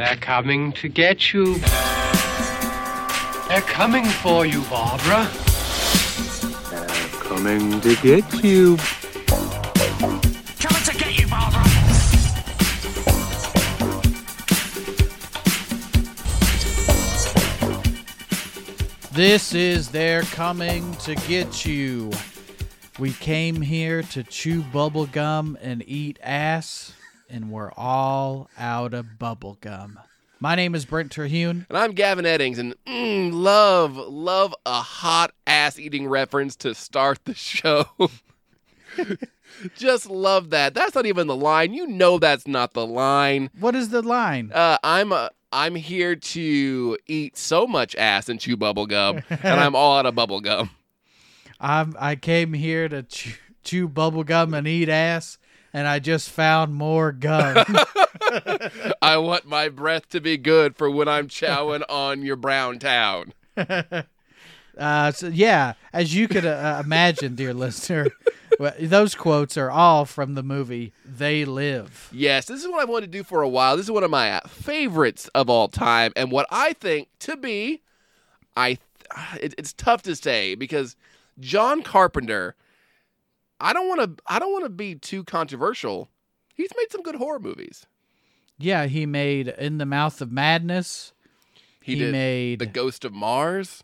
They're coming to get you. They're coming for you, Barbara. They're coming to get you. Coming to get you, Barbara. This is They're Coming to Get You. We came here to chew bubble gum and eat ass, and we're all out of bubble gum. My name is Brent Terhune. And I'm Gavin Eddings, and mm, love, love a hot ass eating reference to start the show. Just love that. That's not even the line. You know that's not the line. What is the line? Uh, I'm uh, I'm here to eat so much ass and chew bubble gum, and I'm all out of bubble gum. I'm, I came here to chew, chew bubble gum and eat ass, and I just found more gum. I want my breath to be good for when I'm chowing on your brown town. Uh, so yeah, as you could uh, imagine, dear listener, those quotes are all from the movie They Live. Yes, this is what I wanted to do for a while. This is one of my uh, favorites of all time, and what I think to be, I it, it's tough to say because John Carpenter. I don't want to. I don't want to be too controversial. He's made some good horror movies. Yeah, he made In the Mouth of Madness. He, He did made- The Ghost of Mars,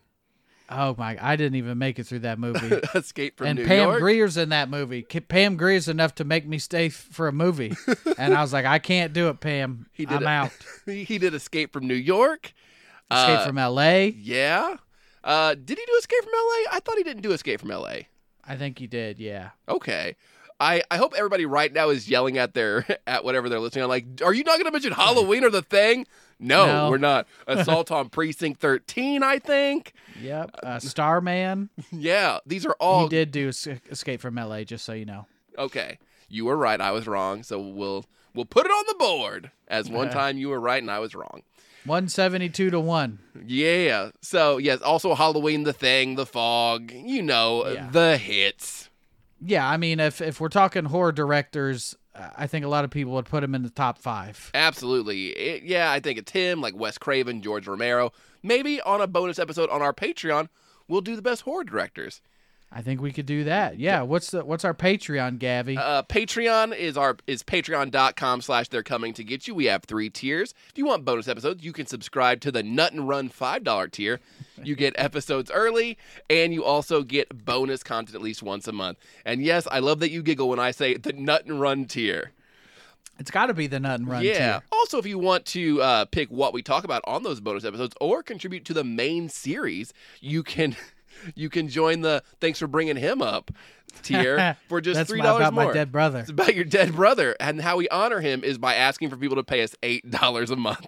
Oh my! I didn't even make it through that movie. Escape from and New Pam York. Grier's in that movie. Pam Grier's enough to make me stay for a movie, and I was like, I can't do it, Pam. He did I'm it. out. he he did Escape from New York. Escape Uh, from L.A. Yeah. Uh, did he do Escape from L.A.? I thought he didn't do Escape from L.A. I think he did. Yeah. Okay. I, I hope everybody right now is yelling at their at whatever they're listening. I'm like, are you not going to mention Halloween or the thing? No, No. we're not. Assault on Precinct 13, I think. Yep. Uh, Starman. Yeah, these are all he did do Escape from L.A. Just so you know. okay. You were right. I was wrong. So we'll we'll put it on the board as one time you were right and I was wrong. One seventy-two to one. Yeah. So yes, also Halloween, the thing, the fog. You know Yeah. the hits. Yeah, I mean, if if we're talking horror directors, uh, I think a lot of people would put him in the top five. Absolutely. It- yeah, I think it's him, like Wes Craven, George Romero. Maybe on a bonus episode on our Patreon, we'll do the best horror directors. I think we could do that. Yeah. What's the what's our Patreon, Gabby? Uh, Patreon is our is patreon.com slash they're coming to get you. We have three tiers. If you want bonus episodes, you can subscribe to the Nut and Run $5 tier. You get episodes early, and you also get bonus content at least once a month. And yes, I love that you giggle when I say the Nut and Run tier. it's got to be the Nut and Run. Yeah. tier. Also, if you want to uh, pick what we talk about on those bonus episodes or contribute to the main series, you can you can join the thanks for bringing him up tier for just That's three dollars about more. my dead brother. It's about your dead brother, and how we honor him is by asking for people to pay us eight dollars a month.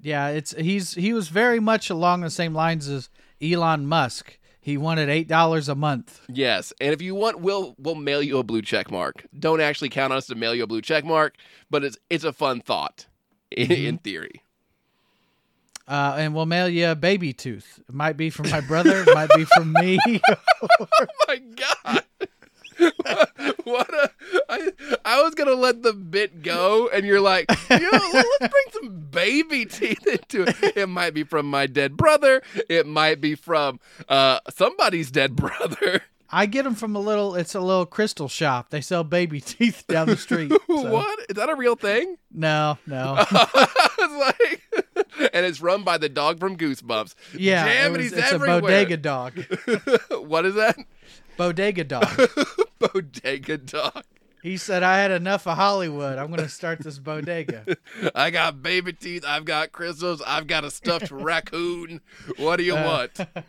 Yeah, it's he's he was very much along the same lines as Elon Musk. He wanted eight dollars a month. Yes, and if you want, we'll we'll mail you a blue check mark. Don't actually count on us to mail you a blue check mark, but it's it's a fun thought in, Mm-hmm. in theory. Uh, and we'll mail you a baby tooth. It might be from my brother. it might be from me. Oh my god what a I, I was gonna let the bit go and you're like let's bring some baby teeth into it it might be from my dead brother it might be from uh somebody's dead brother I get them from a little. It's a little crystal shop. They sell baby teeth down the street. so- what is that a real thing No, no. it's like and it's run by the dog from goosebumps Yeah, it was- it's everywhere. a bodega dog. what is that Bodega dog. bodega dog He said, "I had enough of Hollywood. I'm going to start this bodega." I got baby teeth. I've got crystals. I've got a stuffed raccoon. What do you Uh, want?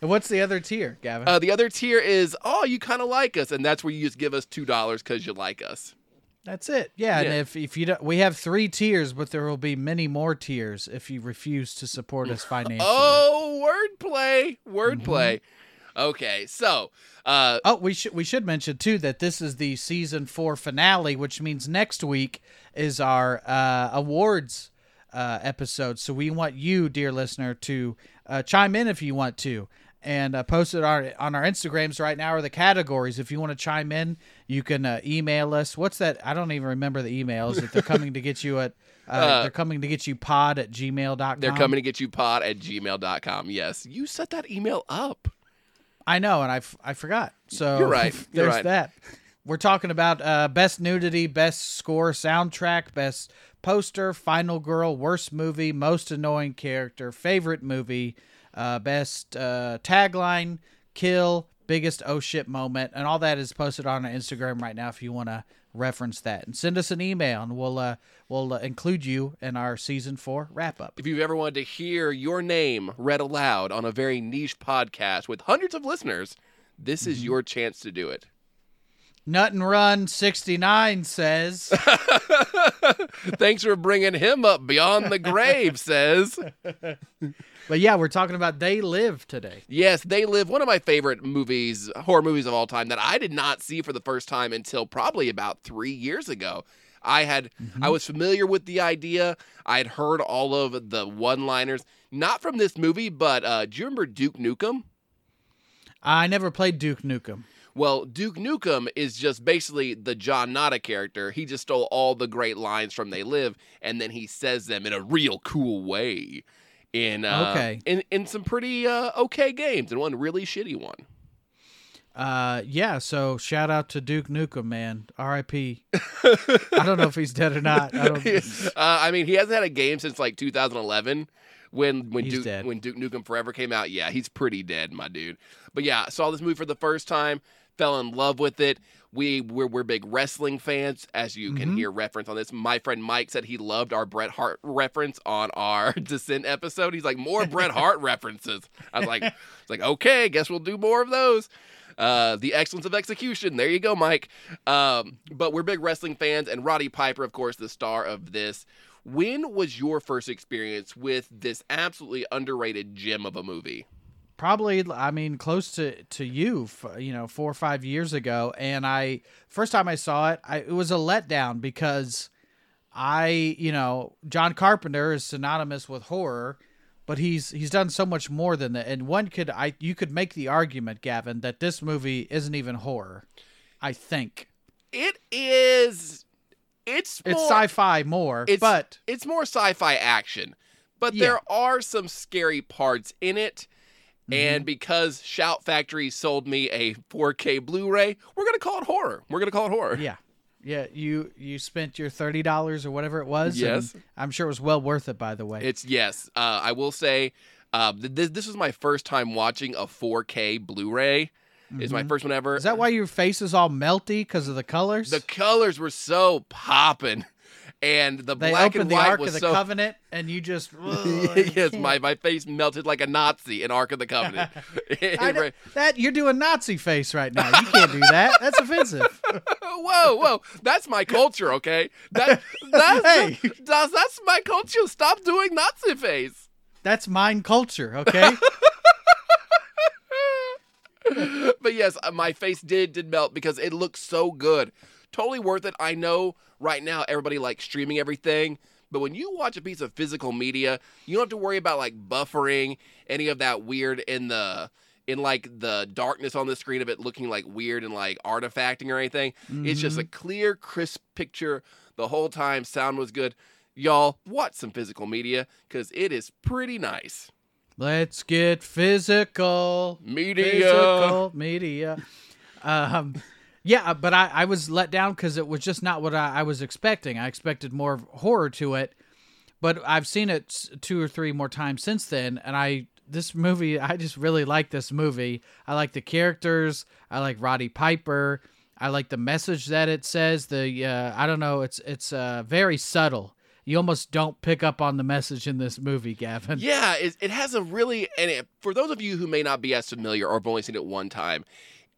And what's the other tier, Gavin? Uh, the other tier is, oh, you kind of like us, and that's where you just give us two dollars because you like us. That's it. Yeah, and if if you don't, we have three tiers, but there will be many more tiers if you refuse to support us financially. Oh, wordplay, wordplay. Mm-hmm. Okay, so uh, Oh, we should we should mention too that this is the season four finale, which means next week is our uh, awards uh, episode. So we want you, dear listener, to uh, chime in if you want to. And uh, posted our on our Instagrams right now are the categories. If you want to chime in, you can uh, email us. What's that? I don't even remember the emails. If they're coming to get you at, uh, Uh, they're coming to get you pod at gmail.com. They're coming to get you pod at gmail.com. Yes, you set that email up. I know, and I, f- I forgot. So You're right. You're there's right. that. We're talking about uh, best nudity, best score, soundtrack, best poster, final girl, worst movie, most annoying character, favorite movie, uh, best uh, tagline, kill, biggest oh shit moment, and all that is posted on our Instagram right now. If you want to reference that, and send us an email, and we'll uh, we'll uh, include you in our season four wrap up. If you've ever wanted to hear your name read aloud on a very niche podcast with hundreds of listeners, this Mm-hmm. is your chance to do it. Nut and Run sixty nine says. Thanks for bringing him up beyond the grave, says. But yeah, we're talking about They Live today. Yes, They Live, one of my favorite movies, horror movies of all time, that I did not see for the first time until probably about three years ago. I had I was familiar with the idea. I had heard all of the one-liners, not from this movie, but uh, do you remember Duke Nukem? I never played Duke Nukem. Well, Duke Nukem is just basically the John Nada character. He just stole all the great lines from They Live, and then he says them in a real cool way. In uh, Okay. in in some pretty uh, okay games, and one really shitty one. Uh, yeah. So shout out to Duke Nukem, man. R.I.P. I don't know if he's dead or not. I don't. uh, I mean, he hasn't had a game since like 2011 when when He's Duke dead. when Duke Nukem Forever came out. Yeah, he's pretty dead, my dude. But yeah, saw this movie for the first time, fell in love with it. We we're, we're big wrestling fans, as you can Mhm. hear reference on this. My friend Mike said he loved our Bret Hart reference on our Descent episode. He's like more Bret Hart references. I was like, it's like okay, guess we'll do more of those. Uh, the excellence of execution. There you go, Mike. Um, but we're big wrestling fans, and Roddy Piper, of course, the star of this. When was your first experience with this absolutely underrated gem of a movie? Probably, I mean, close to to you. You know, four or five years ago, and I first time I saw it, I, it was a letdown because I, you know, John Carpenter is synonymous with horror, but he's he's done so much more than that. And one could I you could make the argument, Gavin, that this movie isn't even horror. I think It is. It's it's sci-fi more, It's but it's more sci-fi action, but Yeah. there are some scary parts in it. Mm-hmm. And because Shout Factory sold me a 4K Blu-ray, we're gonna call it horror. We're gonna call it horror. yeah, yeah. You you spent your thirty dollars or whatever it was. and Yes. I'm sure it was well worth it. By the way, It's yes. Uh, I will say, uh, th- this this was my first time watching a 4K Blu-ray. Is my first one ever. Mm-hmm. is that why your face is all melty because of the colors? the colors were so popping, and the they black opened and the white Ark was of the so. Covenant, and you just yes, my, my face melted like a Nazi in Ark of the Covenant. I that you're doing Nazi face right now. You can't do that. That's offensive. whoa, whoa, that's my culture, okay? That that's Hey. that's, that's my culture. Stop doing Nazi face. That's mine culture. Okay. but yes, uh, my face did did melt because it looked so good. Totally worth it. I know right now everybody likes streaming everything, but when you watch a piece of physical media, you don't have to worry about like buffering, any of that weird in the in like the darkness on the screen of it looking like weird and like artifacting or anything. It's just a clear, crisp picture the whole time. Sound was good. Y'all watch some physical media because it is pretty nice. Let's get physical. Media. Physical media. Um, yeah, but I, I was let down because it was just not what I, I was expecting. I expected more horror to it, but I've seen it two or three more times since then, and I this movie I just really like this movie. I like the characters. I like Roddy Piper. I like the message that it says. The uh, I don't know. It's it's uh, very subtle. You almost don't pick up on the message in this movie, Gavin. Yeah, it, it has a really and it, for those of you who may not be as familiar or have only seen it one time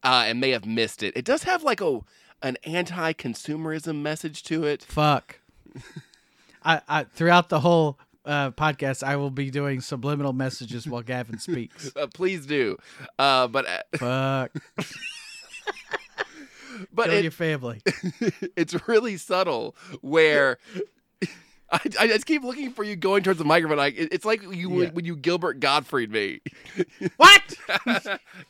uh, and may have missed it, it does have like a an anti-consumerism message to it. Fuck. I, I throughout the whole uh, podcast, I will be doing subliminal messages while Gavin speaks. Uh, please do, uh, but uh, Fuck. but Kill it, your family. it's really subtle where I, I just keep looking for you going towards the microphone. I, it- it's like you Yeah. when you Gilbert Gottfried me. What?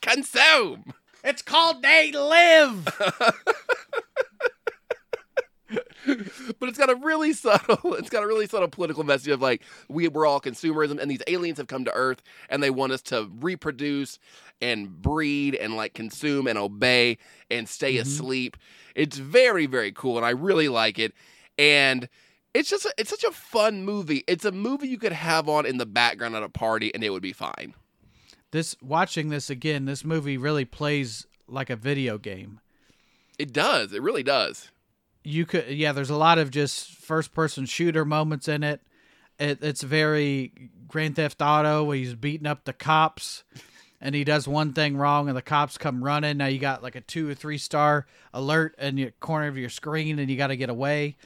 Consume. It's called They Live. but it's got a really subtle it's got a really subtle political message of like we we're all consumerism and these aliens have come to earth and they want us to reproduce and breed and like consume and obey and stay mm-hmm. asleep. It's very very cool and i really like it. And it's just a, it's such a fun movie. It's a movie you could have on in the background at a party and it would be fine this watching this again, this movie really plays like a video game. it does it really does you could yeah there's a lot of just first person shooter moments in it. it it's very grand theft auto where he's beating up the cops and he does one thing wrong and the cops come running now you got like a two or three star alert in your corner of your screen and you got to get away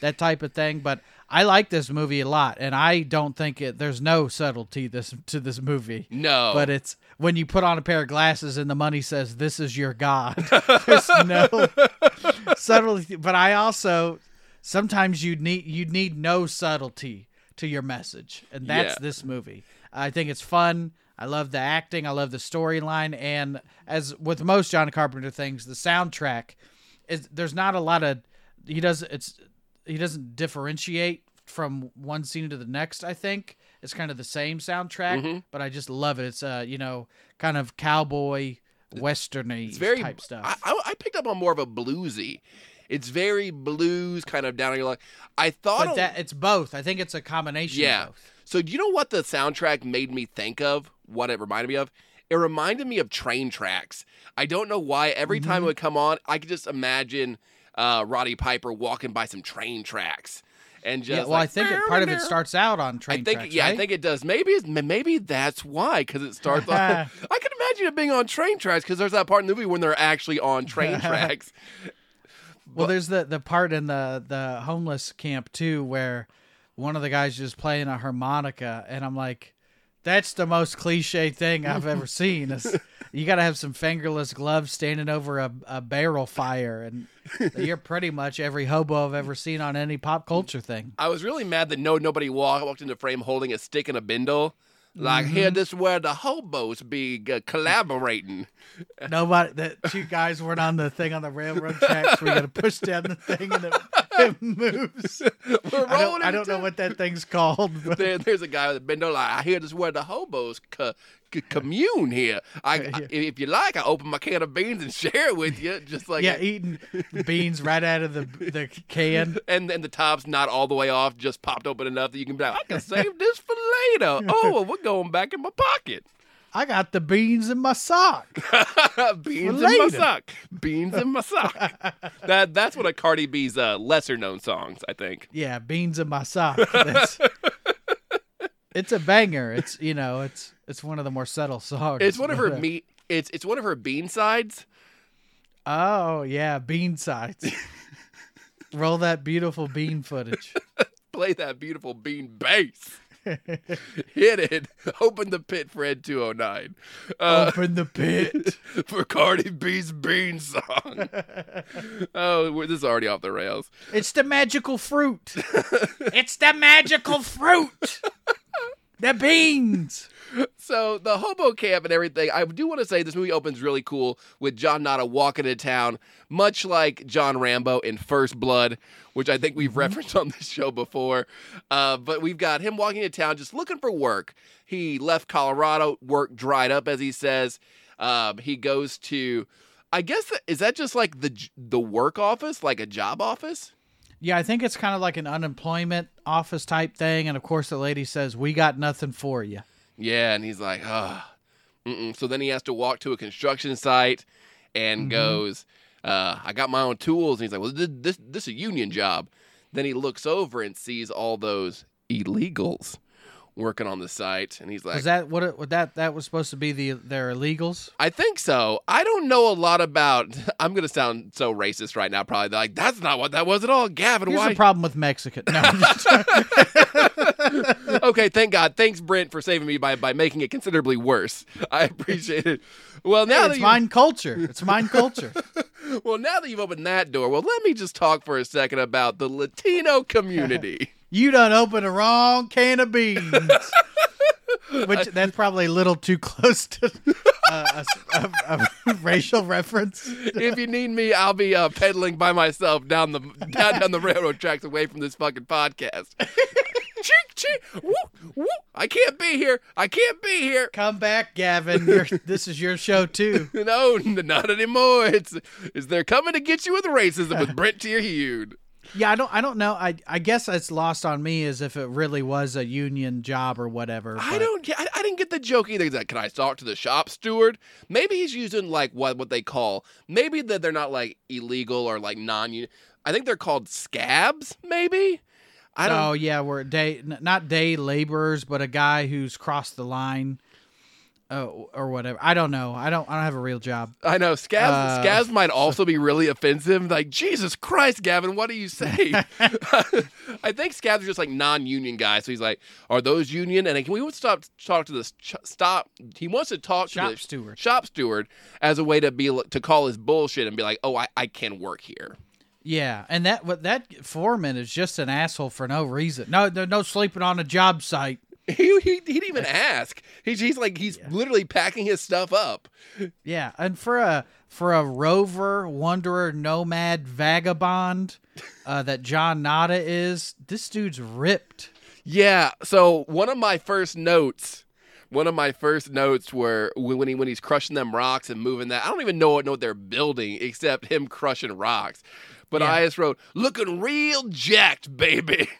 that type of thing but i like this movie a lot and i don't think it there's no subtlety this to this movie. No. But it's when you put on a pair of glasses and the money says this is your god there's no subtlety. But i also sometimes you need you need no subtlety to your message and that's Yeah. this movie. I think it's fun. I love the acting. I love the storyline. And as with most john carpenter things the soundtrack is there's not a lot of he does it's he doesn't differentiate from one scene to the next i think it's kind of the same soundtrack Mm-hmm. but i just love it it's uh you know kind of cowboy westerny It's very type stuff I, I, picked up on more of a bluesy. It's very blues, kind of down on your luck. I thought, but that it's both i think it's a combination yeah. of both So do you know what the soundtrack made me think of? What it reminded me of? It reminded me of train tracks. I don't know why. Every Mm-hmm. time it would come on, I could just imagine uh, Roddy Piper walking by some train tracks, and just yeah well i think it, part of it starts out on train I think tracks, yeah, I think it does. Maybe maybe that's why because it starts. on, I can imagine it being on train tracks because there's that part in the movie when they're actually on train tracks. Well, there's the the part in the the homeless camp too where one of the guys just playing a harmonica, and I'm like, that's the most cliche thing I've ever seen. Is you got to have some fingerless gloves standing over a, a barrel fire, and you're pretty much every hobo I've ever seen on any pop culture thing. I was really mad that no nobody walked walked into frame holding a stick and a bindle. Like here, Mm-hmm. this is where the hobos be uh, collaborating. Nobody, that two guys weren't on the thing on the railroad tracks you got to push down the thing and it, it moves. We're I don't, rolling I don't know what that thing's called. There, there's a guy with a bindle. Like I hear this is where the hobos co- commune here. I, I- if you like, I open my can of beans and share it with you, just like yeah, eating beans right out of the the can. and then the top's not all the way off, just popped open enough that you can be like, I can save this for later. Oh, well, we're going back in my pocket. I got the beans in my sock. Beans in my sock. Beans in my sock. that that's one of Cardi B's uh, lesser known songs, I think. Yeah, beans in my sock. It's a banger. It's you know, it's it's one of the more subtle songs. It's one of her meat. It's it's one of her bean sides. Oh yeah, bean sides. Roll that beautiful bean footage. Play that beautiful bean bass. Hit it. Open the pit for Ed 209. Uh, Open the pit. for Cardi B's bean song. oh, we're- this is already off the rails. It's the magical fruit. it's the magical fruit. The beans. So the hobo camp and everything. I do want to say this movie opens really cool with John Nada walking into town, much like John Rambo in First Blood, which I think we've referenced on this show before. Uh, but we've got him walking into town just looking for work. He left Colorado, work dried up, as he says. Um, he goes to, I guess, is that just like the the work office, like a job office? Yeah, I think it's kind of like an unemployment office type thing. And of course, the lady says, We got nothing for you. Yeah, and he's like, ah. So then he has to walk to a construction site and goes, uh, I got my own tools. And he's like, well, this, this, this is a union job. Then he looks over and sees all those illegals working on the site. And he's like, Was that what? It, that that was supposed to be the their illegals? I think so. I don't know a lot about. I'm going to sound so racist right now, probably. Like, that's not what that was at all. Gavin, Here's why? the problem with Mexican. No, okay, thank God. Thanks, Brent, for saving me by, by making it considerably worse. I appreciate it. Well, now that it's you- mine culture. It's mine culture. Well, now that you've opened that door, well, let me just talk for a second about the Latino community. You done opened the wrong can of beans. Which that's probably a little too close to uh, a, a- a racial reference. if you need me, I'll be uh, pedaling by myself down the down, down the railroad tracks away from this fucking podcast. cheek, cheek, woo, woo. I can't be here. I can't be here. Come back, Gavin. You're, this is your show too. No, not anymore. It's is they're coming to get you with racism with Brent Terhune. Yeah, I don't. I don't know. I I guess it's lost on me as if it really was a union job or whatever. I but- don't. I, I didn't get the joke either. Like, can I talk to the shop steward? Maybe he's using like what what they call. Maybe that they're not like illegal or like non-union. I think they're called scabs. Maybe. I don't. Oh yeah, we're day not day laborers, but a guy who's crossed the line, uh, or whatever. I don't know. I don't. I don't have a real job. I know scabs. Uh, scabs might also be really offensive. Like Jesus Christ, Gavin, what do you say? I think scabs are just like non-union guys. So he's like, "Are those union?" And can we stop talk to this ch- stop? He wants to talk to the steward. shop steward as a way to be to call his bullshit and be like, "Oh, I, I can work here." Yeah, and that what that foreman is just an asshole for no reason. No, no, no sleeping on a job site. He, he, he didn't even ask. He's, he's like he's literally packing his stuff up. Yeah, and for a for a rover, wanderer, nomad, vagabond uh, that John Nada is, this dude's ripped. Yeah. So one of my first notes, one of my first notes were when when he when he's crushing them rocks and moving that. I don't even know what know what they're building except him crushing rocks. But Yeah. I just wrote, looking real jacked, baby.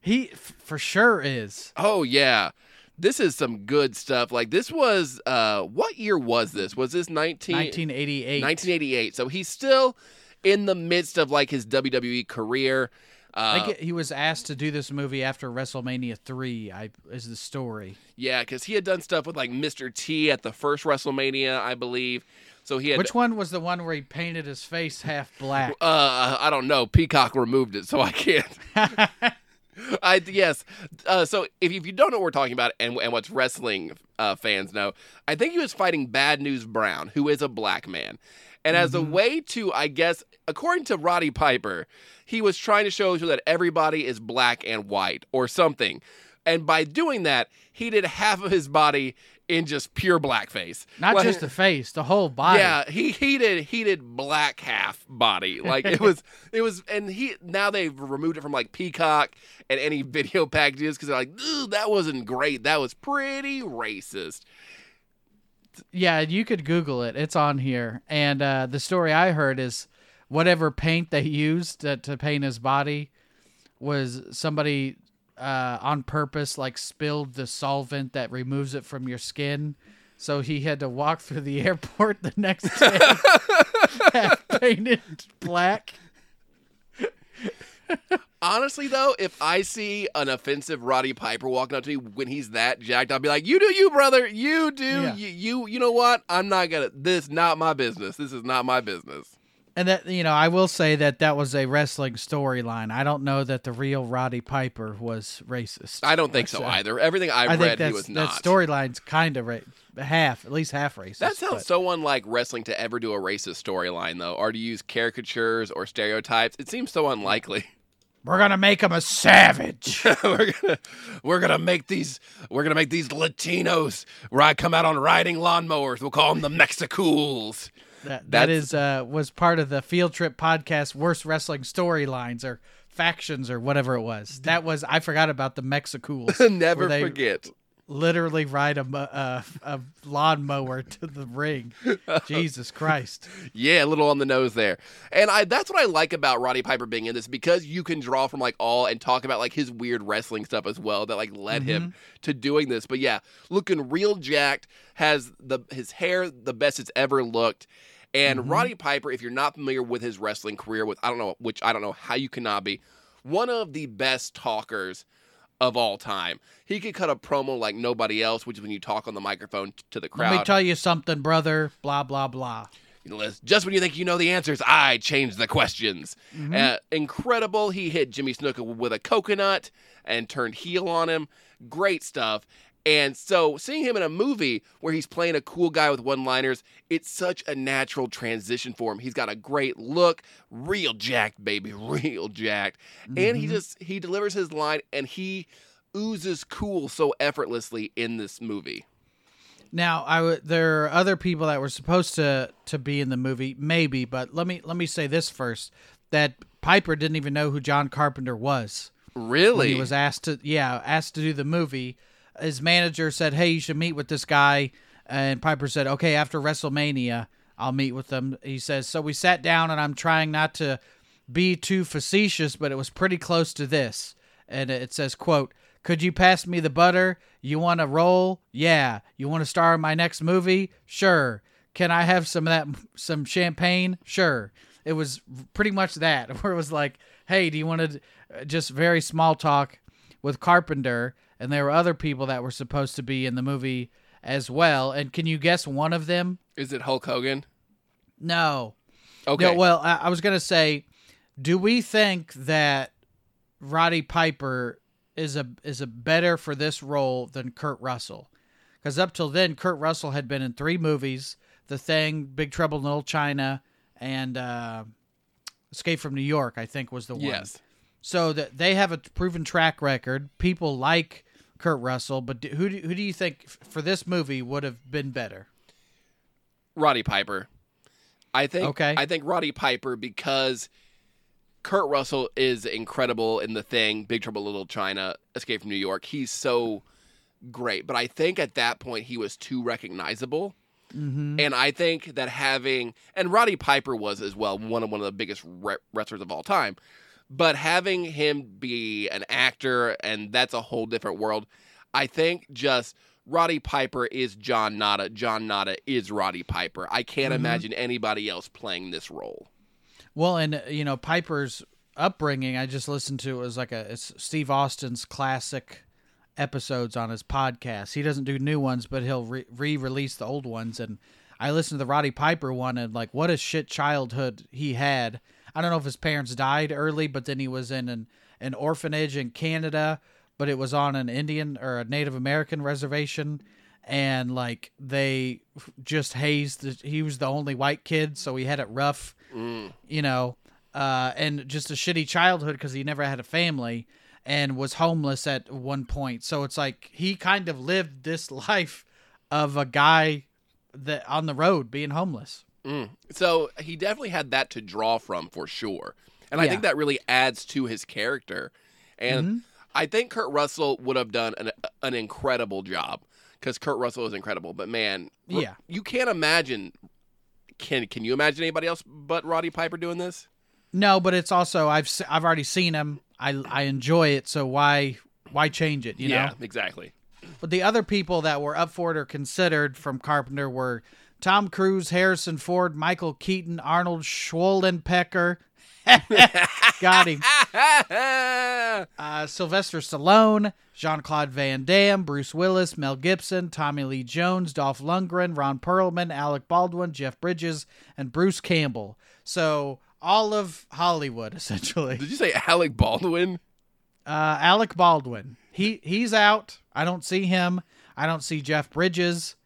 He f- for sure is. Oh yeah. This is some good stuff. Like this was uh what year was this? Was this 19 1988. 1988. So he's still in the midst of like his WWE career. I Uh, think he was asked to do this movie after WrestleMania three. I is the story. yeah, because he had done stuff with like Mr. T at the first WrestleMania, I believe. So he had Which one was the one where he painted his face half black? Uh, I don't know. Peacock removed it, so I can't. I yes. Uh, so if, if you don't know what we're talking about and, and what's wrestling uh, fans know, I think he was fighting Bad News Brown, who is a black man, and as a way to, I guess, according to Roddy Piper, he was trying to show that everybody is black and white or something, and by doing that, he did half of his body in just pure blackface. Not Like- just the face, the whole body. yeah, he he did he did black half body. Like it was it was and he now they've removed it from like Peacock and any video packages because they're like, that wasn't great. That was pretty racist. Yeah, you could Google it. It's on here. And uh, the story I heard is whatever paint they used to, to paint his body was somebody uh, on purpose like spilled the solvent that removes it from your skin. So he had to walk through the airport the next day, half painted black. Honestly though, if I see an offensive Roddy Piper walking up to me when he's that jacked, I'll be like, "You do you, brother. You do Yeah. you, you. You know what? I'm not gonna. This not my business. This is not my business." And that you know, I will say that that was a wrestling storyline. I don't know that the real Roddy Piper was racist. I don't think so either. Everything I've I think read, he was that not. storyline's kind of ra- half, at least half racist. That sounds but- so unlike wrestling to ever do a racist storyline, though, or to use caricatures or stereotypes. It seems so unlikely. We're gonna make him a savage. we're gonna we're gonna make these we're gonna make these Latinos ride come out on riding lawnmowers. We'll call them the Mexicools. That that That's- uh was part of the Field Trip podcast worst wrestling storylines or factions or whatever it was. That was I forgot about the Mexicools. Never they forget. Literally ride a, uh, a lawnmower to the ring. Jesus Christ. Yeah, a little on the nose there. And I that's what I like about Roddy Piper being in this because you can draw from like all and talk about like his weird wrestling stuff as well that like led him to doing this. But yeah, looking real jacked, has the his hair the best it's ever looked. And Roddy Piper, if you're not familiar with his wrestling career, with I don't know which I don't know how you cannot be, one of the best talkers of all time. He could cut a promo like nobody else, which is when you talk on the microphone t- to the crowd. Let me tell you something, brother. Blah blah blah. You know, Just when you think you know the answers, I change the questions. Mm-hmm. Uh, incredible. He hit Jimmy Snuka with a coconut and turned heel on him. Great stuff. And so seeing him in a movie where he's playing a cool guy with one-liners, it's such a natural transition for him. He's got a great look, real jacked baby, real jacked. And he mm-hmm. just he delivers his line and he oozes cool so effortlessly in this movie. Now, I w- there are other people that were supposed to to be in the movie, maybe, but let me let me say this first: that Piper didn't even know who John Carpenter was Really? he was asked to, yeah, asked to do the movie. His manager said, "Hey, you should meet with this guy," and Piper said, "Okay, after WrestleMania, I'll meet with them." He says, "So we sat down, and I'm trying not to be too facetious, but it was pretty close to this." And it says, "quote Could you pass me the butter? You want a roll? Yeah. You want to star in my next movie? Sure. Can I have some of that, some champagne? Sure." It was pretty much that, where it was like, "Hey, do you want to just very small talk with Carpenter?" And there were other people that were supposed to be in the movie as well. And can you guess one of them? Is it Hulk Hogan? No. Okay. No, well, I, I was gonna say, do we think that Roddy Piper is a is a better for this role than Kurt Russell? Because up till then, Kurt Russell had been in three movies: The Thing, Big Trouble in Little China, and uh, Escape from New York. I think was the one. yes. So that they have a proven track record. People like Kurt Russell, but do, who do, who do you think f- for this movie would have been better? Roddy Piper. I think Okay. I think Roddy Piper because Kurt Russell is incredible in the thing, Big Trouble Little China, Escape from New York. He's so great. But I think at that point he was too recognizable. Mm-hmm. And I think that having and Roddy Piper was as well one of one of the biggest re- wrestlers of all time. But having him be an actor and that's a whole different world. I think just Roddy Piper is John Nada. John Nada is Roddy Piper. I can't imagine anybody else playing this role. Well, and uh, you know Piper's upbringing, I just listened to it was like a it's Steve Austin's classic episodes on his podcast. He doesn't do new ones, but he'll re- re-release the old ones. And I listened to the Roddy Piper one, and like what a shit childhood he had. I don't know if his parents died early, but then he was in an an orphanage in Canada, but it was on an Indian or a Native American reservation. And like they just hazed, the, he was the only white kid, so he had it rough you know, uh, and just a shitty childhood because he never had a family and was homeless at one point. So it's like he kind of lived this life of a guy that on the road being homeless. Mm. So he definitely had that to draw from for sure. And I think that really adds to his character. And mm-hmm. I think Kurt Russell would have done an, an incredible job because Kurt Russell is incredible. But man, Yeah. you can't imagine. Can Can you imagine anybody else but Roddy Piper doing this? No, but it's also I've I've already seen him. I I enjoy it, so why why change it? You yeah, know. exactly. But the other people that were up for it or considered from Carpenter were Tom Cruise, Harrison Ford, Michael Keaton, Arnold Schwarzenegger. Got him. uh, Sylvester Stallone, Jean Claude Van Damme, Bruce Willis, Mel Gibson, Tommy Lee Jones, Dolph Lundgren, Ron Perlman, Alec Baldwin, Jeff Bridges, and Bruce Campbell. So all of Hollywood, essentially. Did you say Alec Baldwin? Uh, Alec Baldwin, he he's out. I don't see him. I don't see Jeff Bridges.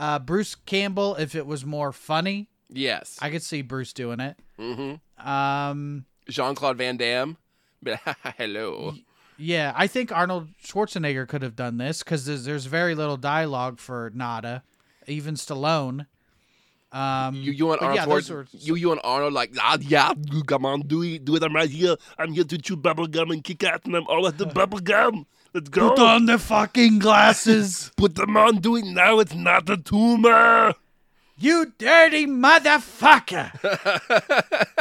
Uh, Bruce Campbell, if it was more funny, Yes. I could see Bruce doing it. mm-hmm. Um, Jean Claude Van Damme. Hello. Yeah, I think Arnold Schwarzenegger could have done this because there's, there's very little dialogue for Nada, even Stallone. Um, You, you and Arnold yeah, Schwarz- were- you, you and Arnold like, ah, yeah, you come on, do it, do it. I'm right here. I'm here to chew bubble gum and kick ass, and I'm all at the bubble gum. Let's go. put on the fucking glasses, Put them on. Do it now. It's not a tumor. you dirty motherfucker!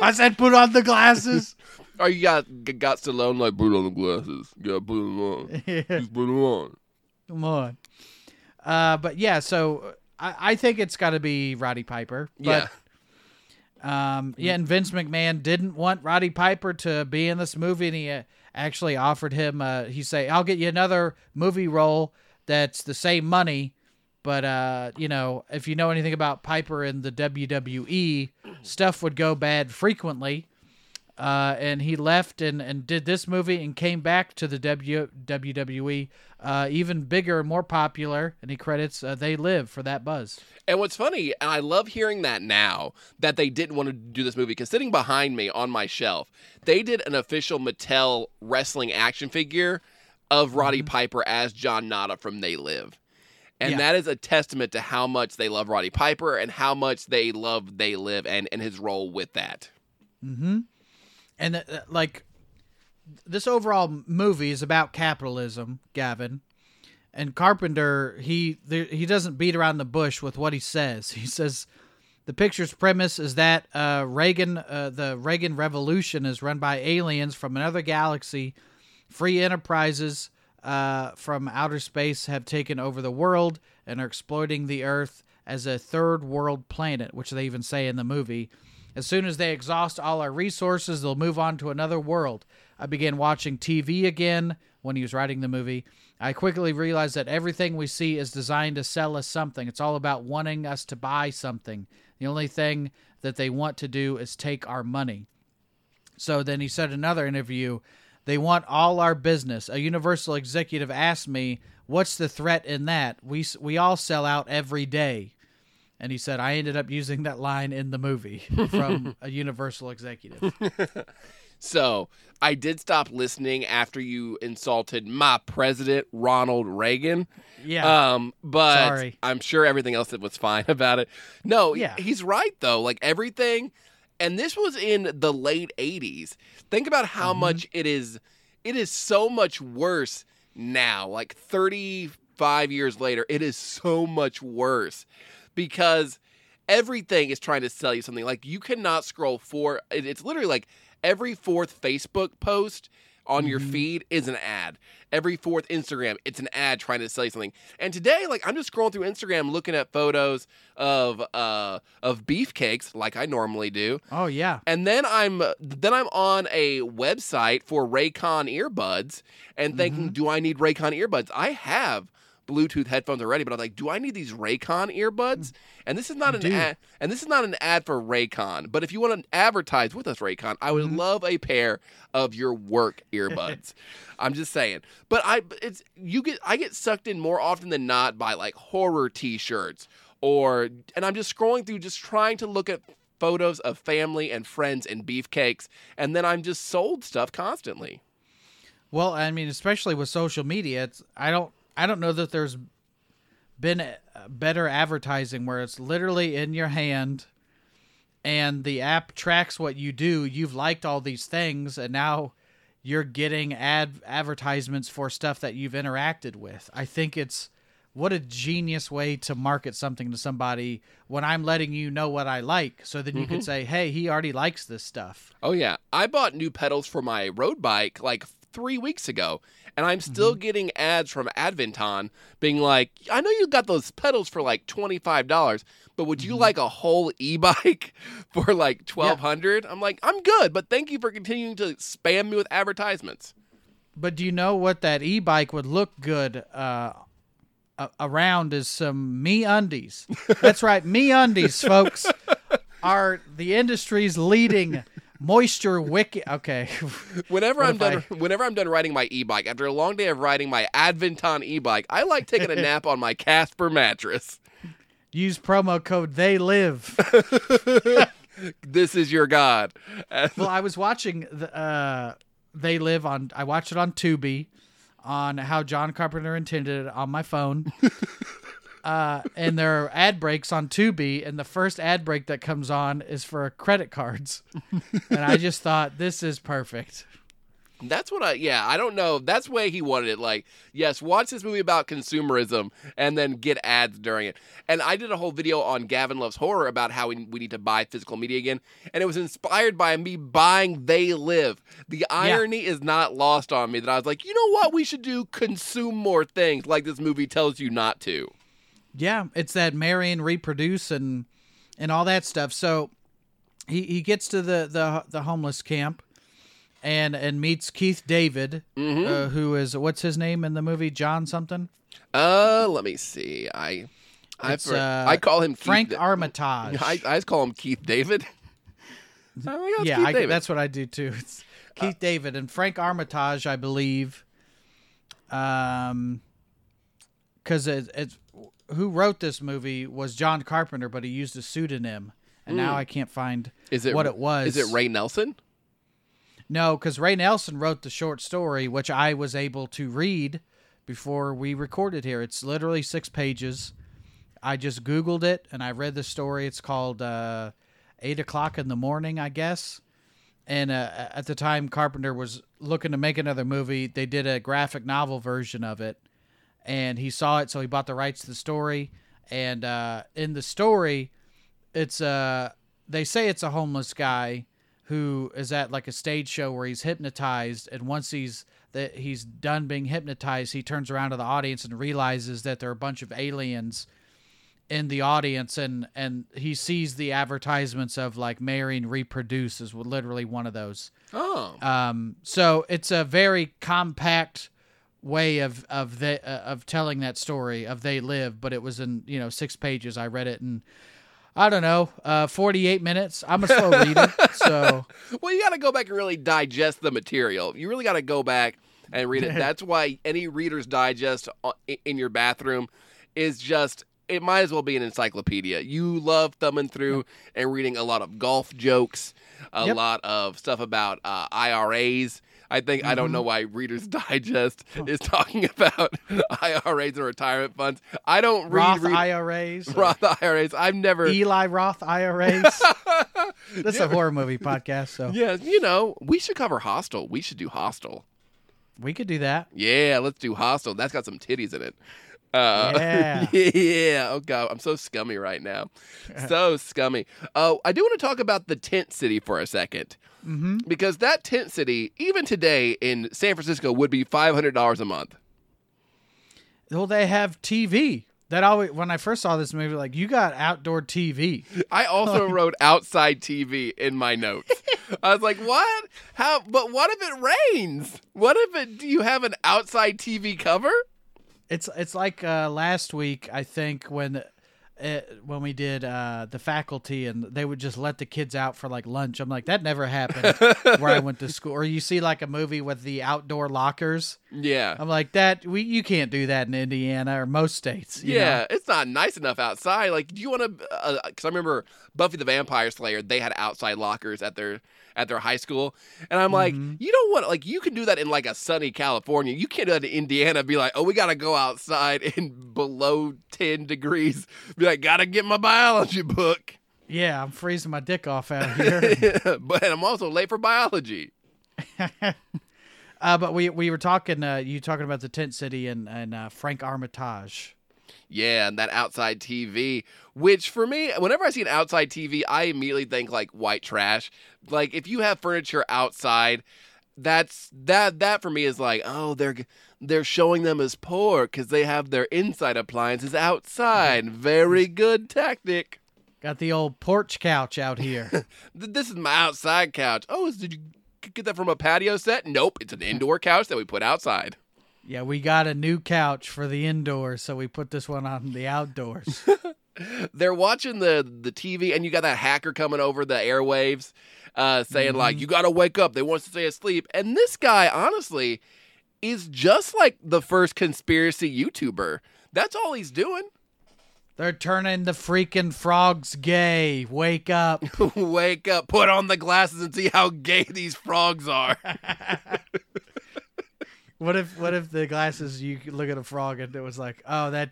I said, put on the glasses. Oh, you got got Stallone like put on the glasses. You gotta put them on. Just put them on. Come on. Uh, but yeah, so I, I think it's got to be Roddy Piper. Yeah. But um, yeah, and Vince McMahon didn't want Roddy Piper to be in this movie, and he uh, actually offered him. Uh, he say, "I'll get you another movie role that's the same money." But uh, you know, if you know anything about Piper in the WWE, stuff would go bad frequently. Uh, and he left and, and did this movie and came back to the w, WWE, uh, even bigger and more popular. And he credits uh, They Live for that buzz. And what's funny, and I love hearing that now that they didn't want to do this movie because sitting behind me on my shelf, they did an official Mattel wrestling action figure of Roddy Piper as John Nada from They Live. And Yeah. that is a testament to how much they love Roddy Piper and how much they love They Live and, and his role with that. And uh, like this overall movie is about capitalism, Gavin. And Carpenter, he he doesn't beat around the bush with what he says. He says the picture's premise is that uh, Reagan, uh, the Reagan Revolution, is run by aliens from another galaxy. Free enterprises uh, from outer space have taken over the world and are exploiting the Earth as a third world planet, which they even say in the movie. As soon as they exhaust all our resources, they'll move on to another world. I began watching TV again when he was writing the movie. I quickly realized that everything we see is designed to sell us something. It's all about wanting us to buy something. The only thing that they want to do is take our money. So then he said another interview, they want all our business. A Universal executive asked me, "What's the threat in that? We we all sell out every day." And he said, "I ended up using that line in the movie from a Universal executive." So I did stop listening after you insulted my president, Ronald Reagan. Yeah. Um, but Sorry. I'm sure everything else that was fine about it. No, Yeah. he's right though. Like everything, and this was in the late '80s. Think about how Mm-hmm. much it is. It is so much worse now. Like 35 years later, it is so much worse because everything is trying to sell you something. Like you cannot scroll for. It's literally like every fourth Facebook post on your feed is an ad. Every fourth Instagram, it's an ad trying to sell you something. And today, like I'm just scrolling through Instagram looking at photos of uh of beefcakes like I normally do. oh yeah. And then I'm then I'm on a website for Raycon earbuds and thinking, do I need Raycon earbuds? I have Bluetooth headphones already, but I'm like, do I need these Raycon earbuds? And this is not an ad, and this is not an ad for Raycon. But if you want to advertise with us, Raycon, I would mm-hmm. love a pair of your work earbuds. I'm just saying. But I, it's you get I get sucked in more often than not by like horror T-shirts or, and I'm just scrolling through, just trying to look at photos of family and friends and beefcakes, and then I'm just sold stuff constantly. Well, I mean, especially with social media, it's I don't I don't know that there's been better advertising where it's literally in your hand and the app tracks what you do. You've liked all these things and now you're getting ad advertisements for stuff that you've interacted with. I think it's what a genius way to market something to somebody when I'm letting you know what I like. So then you could mm-hmm. say, "Hey, he already likes this stuff." Oh yeah, I bought new pedals for my road bike like three weeks ago, and I'm still getting ads from Aventon being like, "I know you got those pedals for like twenty five dollars, but would you like a whole e-bike for like twelve hundred? I'm like, "I'm good, but thank you for continuing to spam me with advertisements." But do you know what that e-bike would look good uh, around is some MeUndies. That's right, MeUndies, folks, are the industry's leading moisture wiki. Okay, Whenever What I'm done, I- whenever I'm done riding my e-bike after a long day of riding my Aventon e-bike, I like taking a nap on my Casper mattress. use promo code They Live. This is your god. well, I was watching the uh, They Live on. I watched it on Tubi, on how John Carpenter intended it on my phone. Uh, and there are ad breaks on Tubi, and the first ad break that comes on is for credit cards, and I just thought this is perfect. That's what I yeah, I don't know. That's the way he wanted it. Like, yes, watch this movie about consumerism and then get ads during it. And I did a whole video on Gavin Loves Horror about how we, we need to buy physical media again. And it was inspired by me buying They Live. The irony is not lost on me that I was like, you know what? We should do consume more things like this movie tells you not to. Yeah, it's that marry and reproduce and and all that stuff. So he he gets to the the the homeless camp and and meets Keith David, uh, who is what's his name in the movie? John something. Uh, let me see. I I, for- uh, I call him Keith Frank Da- Armitage. I, I just call him Keith David. Oh, it's yeah, Keith I, David. that's what I do too. It's Keith David and Frank Armitage, I believe. Um, because it, it's who wrote this movie was John Carpenter, but he used a pseudonym, and now I can't find is it what it was. Is it Ray Nelson? No, because Ray Nelson wrote the short story, which I was able to read before we recorded here. It's literally six pages. I just Googled it and I read the story. It's called uh, Eight O'Clock in the Morning, I guess. And uh, at the time, Carpenter was looking to make another movie. They did a graphic novel version of it. And he saw it, so he bought the rights to the story. And uh, in the story, it's uh, they say it's a homeless guy who is at like a stage show where he's hypnotized and once he's that he's done being hypnotized he turns around to the audience and realizes that there are a bunch of aliens in the audience and and he sees the advertisements of like marry and reproduce is literally one of those Oh, um, so it's a very compact way of of the uh, of telling that story of they live, but it was in you know six pages. I read it and I don't know uh, forty eight minutes. I'm a slow reader, so well, you got to go back and really digest the material. You really got to go back and read it. That's why any Reader's Digest in your bathroom is just. It might as well be an encyclopedia. You love thumbing through and reading a lot of golf jokes, a Yep. lot of stuff about uh, IRAs. I think I don't Mm-hmm. know why Reader's Digest is talking about IRAs and retirement funds. I don't read Roth read- IRAs, Roth IRAs. I've never. Eli Roth IRAs. That's a horror movie podcast, so Yeah, you know, we should cover Hostel. We should do Hostel. we could do that. Yeah, let's do Hostel. That's got some titties in it. Uh, Yeah. yeah. Oh god, I'm so scummy right now. So scummy. Oh, I do want to talk about the tent city for a 2nd Mm-hmm. because that tent city, even today in San Francisco, would be five hundred dollars a month. Well, they have TV. That always when I first saw this movie, like you got outdoor TV. I also wrote outside TV in my notes. I was like, "What? How? But what if it rains? What if it? Do you have an outside TV cover?" It's it's like uh, last week, I think when uh, when we did uh, the faculty and they would just let the kids out for like lunch. I'm like that never happened where I went to school. Or you see like a movie with the outdoor lockers. Yeah. I'm like that. We you can't do that in Indiana or most states. you Yeah, know? it's not nice enough outside. Like, do you want to? Because I remember Buffy the Vampire Slayer, they had outside lockers at their at their high school, and I'm like, Mm-hmm. you don't want like you can do that in like a sunny California. You can't do that in Indiana. Be like, oh, we gotta go outside in below ten degrees. Be like, gotta get my biology book. yeah. I'm freezing my dick off out here. but I'm also late for biology. uh, but we we were talking. Uh, you talking about the tent city and and uh, Frank Armitage. Yeah, and that outside TV, which for me, whenever I see an outside TV, I immediately think like white trash. Like if you have furniture outside, that's that that for me is like, oh, they're they're showing them as poor because they have their inside appliances outside. Very good tactic. Got the old porch couch out here. This is my outside couch. Oh, is- did you get that from a patio set? Nope, it's an indoor couch that we put outside. Yeah, we got a new couch for the indoors, so we put this one on the outdoors. they're watching the the TV, and you got that hacker coming over the airwaves, uh, saying like, "You got to wake up." They want to stay asleep, and this guy, honestly, is just like the first conspiracy YouTuber. That's all he's doing. They're turning the freaking frogs gay. Wake up. wake up, put on the glasses, and see how gay these frogs are. What if what if the glasses you look at a frog and it was like, oh that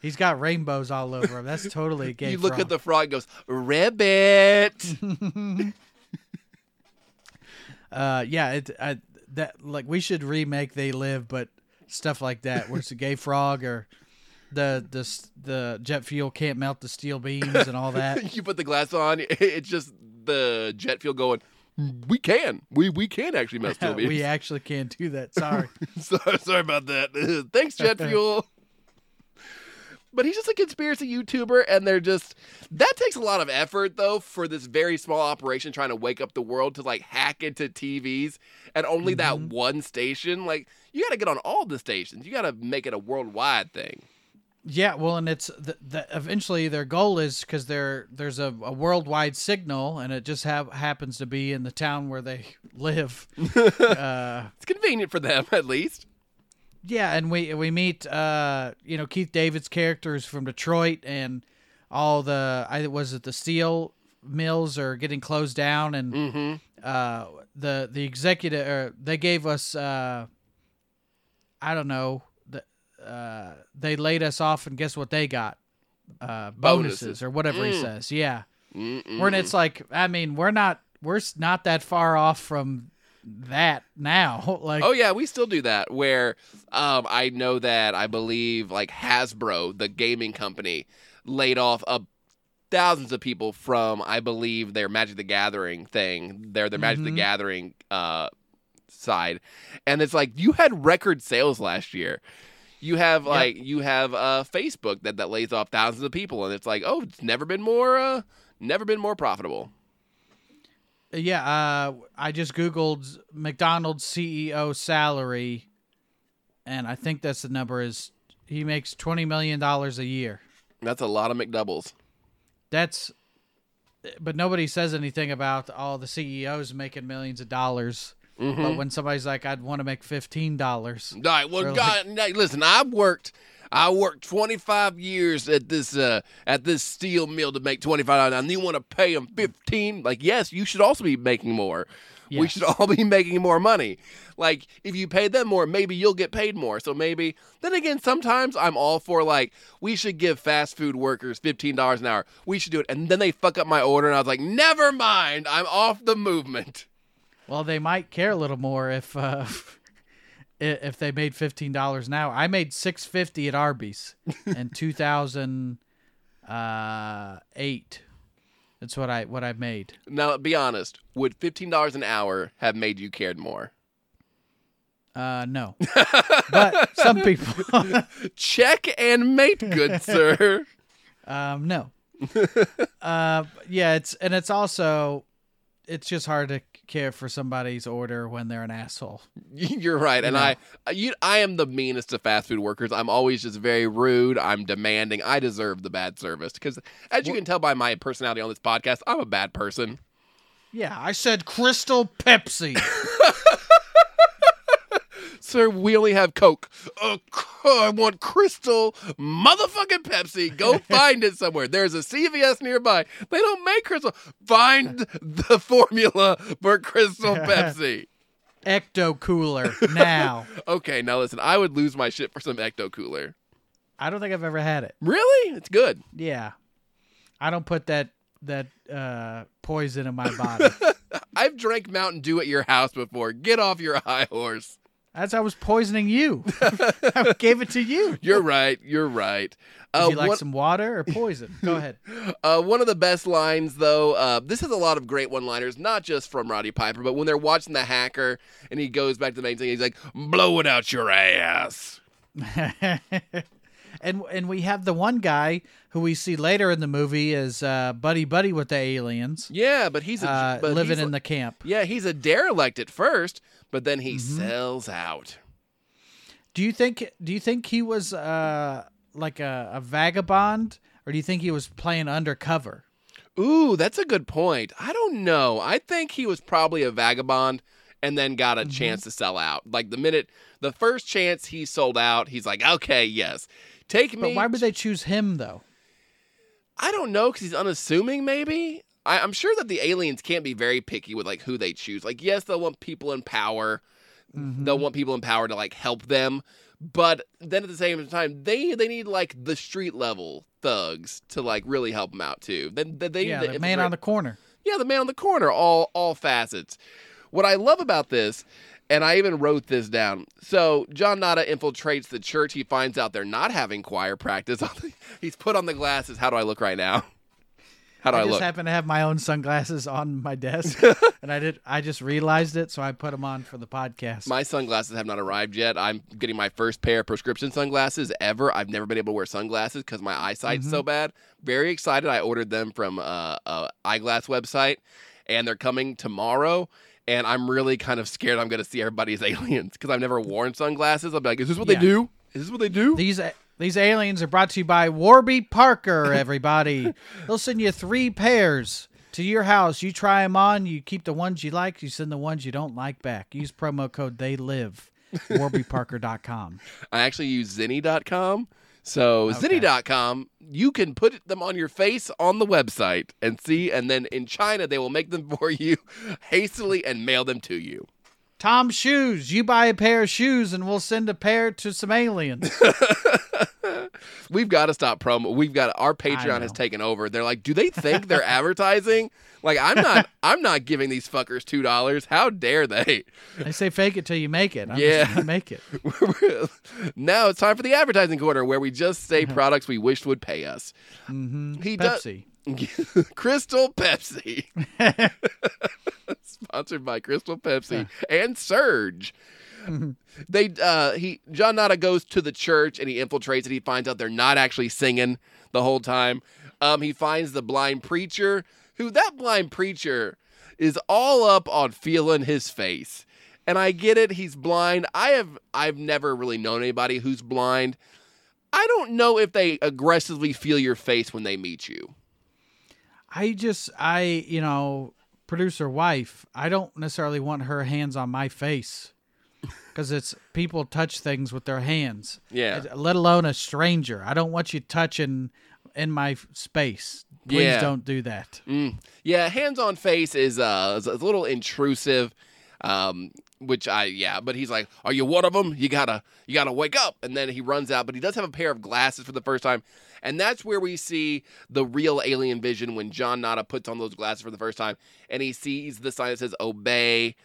he's got rainbows all over him. That's totally a gay you look frog. at the frog, goes ribbit. uh yeah, it I, that like we should remake They Live, but stuff like that where it's a gay frog or the the the jet fuel can't melt the steel beams and all that. you put the glass on, it's just the jet fuel going. Hmm. We can. We we can actually melt steel beams. we actually can't do that. Sorry. sorry, sorry about that. Thanks, Jet Fuel. But he's just a conspiracy YouTuber, and they're just that takes a lot of effort though for this very small operation trying to wake up the world to like hack into TVs and only that mm-hmm. one station. Like you got to get on all the stations. You got to make it a worldwide thing. Yeah, well, and it's the, the, eventually their goal is because there there's a, a worldwide signal, and it just ha- happens to be in the town where they live. uh, It's convenient for them, at least. yeah, and we we meet uh, you know Keith David's characters from Detroit, and all the I was it the steel mills are getting closed down, and Mm-hmm. uh, the the executive or they gave us uh, I don't know uh, they laid us off and guess what they got uh, bonuses, Bonuses. or whatever he Mm. says yeah Mm-mm. when it's like I mean we're not we're not that far off from that now like Oh yeah, we still do that. Where um, I know that I believe like Hasbro, the gaming company, laid off a thousands of people from I believe their Magic the Gathering thing, their their Magic the Mhm. Gathering uh, side, and it's like you had record sales last year. You have Yep. like you have uh, Facebook that that lays off thousands of people, and it's like oh, it's never been more uh, never been more profitable. yeah uh, I just googled McDonald's CEO salary and I think that's the number is he makes 20 million dollars a year That's a lot of McDoubles. that's but nobody says anything about all the CEOs making millions of dollars. Mm-hmm. But when somebody's like, "I'd want to make fifteen dollars," All right. Well, God, listen. I worked. I worked 25 years at this uh, at this steel mill to make 25 dollars, and you want to pay them 15? Like, yes, you should also be making more. We should all be making more money. Like, if you pay them more, maybe you'll get paid more. So maybe. Then again, sometimes I'm all for like we should give fast food workers $15 an hour. We should do it, and then they fuck up my order, and I was like, never mind. I'm off the movement. Well, they might care a little more if uh, if they made fifteen dollars now. I made six fifty at Arby's in two thousand eight. That's what I what I made. Now, be honest. Would $15 an hour have made you cared more? Uh, no, but some people, Check and mate, good sir. um, no. uh, yeah, it's and it's also, it's just hard to care for somebody's order when they're an asshole. You're right, and I, you, I am the meanest of fast food workers. I'm always just very rude. I'm demanding. I deserve the bad service because, as you can tell by my personality on this podcast, I'm a bad person. Yeah, I said Crystal Pepsi. Sir, we only have Coke. Uh, I want Crystal motherfucking Pepsi. Go find it somewhere. There's a CVS nearby. They don't make Crystal. Find the formula for Crystal Pepsi. Ecto Cooler now. Okay, now listen. I would lose my shit for some Ecto Cooler. I don't think I've ever had it. Really? It's good. Yeah, I don't put that that uh, poison in my body. I've drank Mountain Dew at your house before. Get off your high horse. As I was poisoning you, I gave it to you. You're right. You're right. Would Uh, you like one, some water or poison? Go ahead. uh, one of the best lines, though, uh, this has a lot of great one liners, not just from Roddy Piper, but when they're watching the hacker and he goes back to the main thing, he's like, blow it out your ass. and and we have the one guy who we see later in the movie is uh, buddy buddy with the aliens, Yeah, but he's a, uh, but living he's in the camp. Yeah, he's a derelict at first, but then he Mm-hmm. sells out. Do you think do you think he was uh, like a, a vagabond, or do you think he was playing undercover? Ooh, that's a good point. I don't know. I think he was probably a vagabond and then got Mm-hmm. a chance to sell out. Like the minute, the first chance he sold out, he's like, okay, yes, take me. But why would they choose him though? I don't know because he's unassuming. Maybe I, I'm sure that the aliens can't be very picky with like who they choose. Like, yes, they'll want people in power. Mm-hmm. They'll want people in power to like help them, but then at the same time, they they need like the street level thugs to like really help them out too. Then they, they yeah, need the man on the corner. yeah, the man on the corner, all all facets. What I love about this, and I even wrote this down. So John Nada infiltrates the church. He finds out they're not having choir practice. He's put on the glasses. How do I look right now? How do I, I just look? happen to have my own sunglasses on my desk, and I did. I just realized it, so I put them on for the podcast. my sunglasses have not arrived yet. I'm getting my first pair of prescription sunglasses ever. I've never been able to wear sunglasses because my eyesight's Mm-hmm. so bad. Very excited. I ordered them from uh, a eyeglass website, and they're coming tomorrow. And I'm really kind of scared I'm going to see everybody's aliens because I've never worn sunglasses. I'll be like, is this what Yeah. they do? Is this what they do? these These aliens are brought to you by Warby Parker, everybody. They'll send you three pairs to your house. You try them on, you keep the ones you like, you send the ones you don't like back. Use promo code they live. warbyparker.com. I actually use Zenni.com. So Zenni.com, you can put them on your face on the website and see, and then in China they will make them for you hastily and mail them to you. Tom Shoes, you buy a pair of shoes and we'll send a pair to some aliens. We've got to stop promo. We've got our Patreon has taken over. They're like, do they think they're advertising? Like I'm not. I'm not giving these fuckers two dollars. How dare they? they say fake it till you make it. I'm Yeah. just make it. now it's time for the advertising corner, where we just say products we wished would pay us. Mm-hmm. He does. Pepsi. Crystal Pepsi. Sponsored by Crystal Pepsi and Surge. they uh he John Nada goes to the church and he infiltrates it. He finds out they're not actually singing the whole time. Um he finds the blind preacher, who that blind preacher is all up on feeling his face. And I get it, he's blind. I have I've never really known anybody who's blind. I don't know if they aggressively feel your face when they meet you. I just, I, you know, producer wife, I don't necessarily want her hands on my face because it's people touch things with their hands. Yeah. Let alone a stranger. I don't want you touching in my space. Please Yeah. don't do that. Mm. Yeah, hands on face is uh is a little intrusive. Um which I yeah, but he's like, "Are you one of them? You got to you got to wake up." And then he runs out, but he does have a pair of glasses for the first time. And that's where we see the real alien vision when John Nada puts on those glasses for the first time and he sees the sign that says obey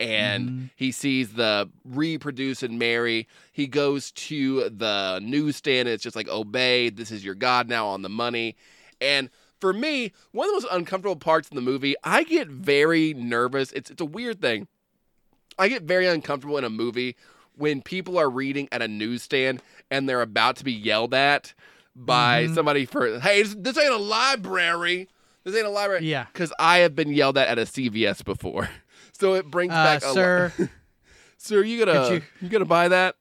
and mm-hmm. he sees the reproduce and marry. He goes to the newsstand and it's just like obey, this is your god now on the money. And for me, one of the most uncomfortable parts in the movie, I get very nervous. It's it's a weird thing. I get very uncomfortable in a movie when people are reading at a newsstand and they're about to be yelled at by mm-hmm. somebody for, "Hey, this, this ain't a library. This ain't a library." Yeah. Cuz I have been yelled at at a CVS before. So it brings Uh, back a sir, Sir, you to you, you- to buy that?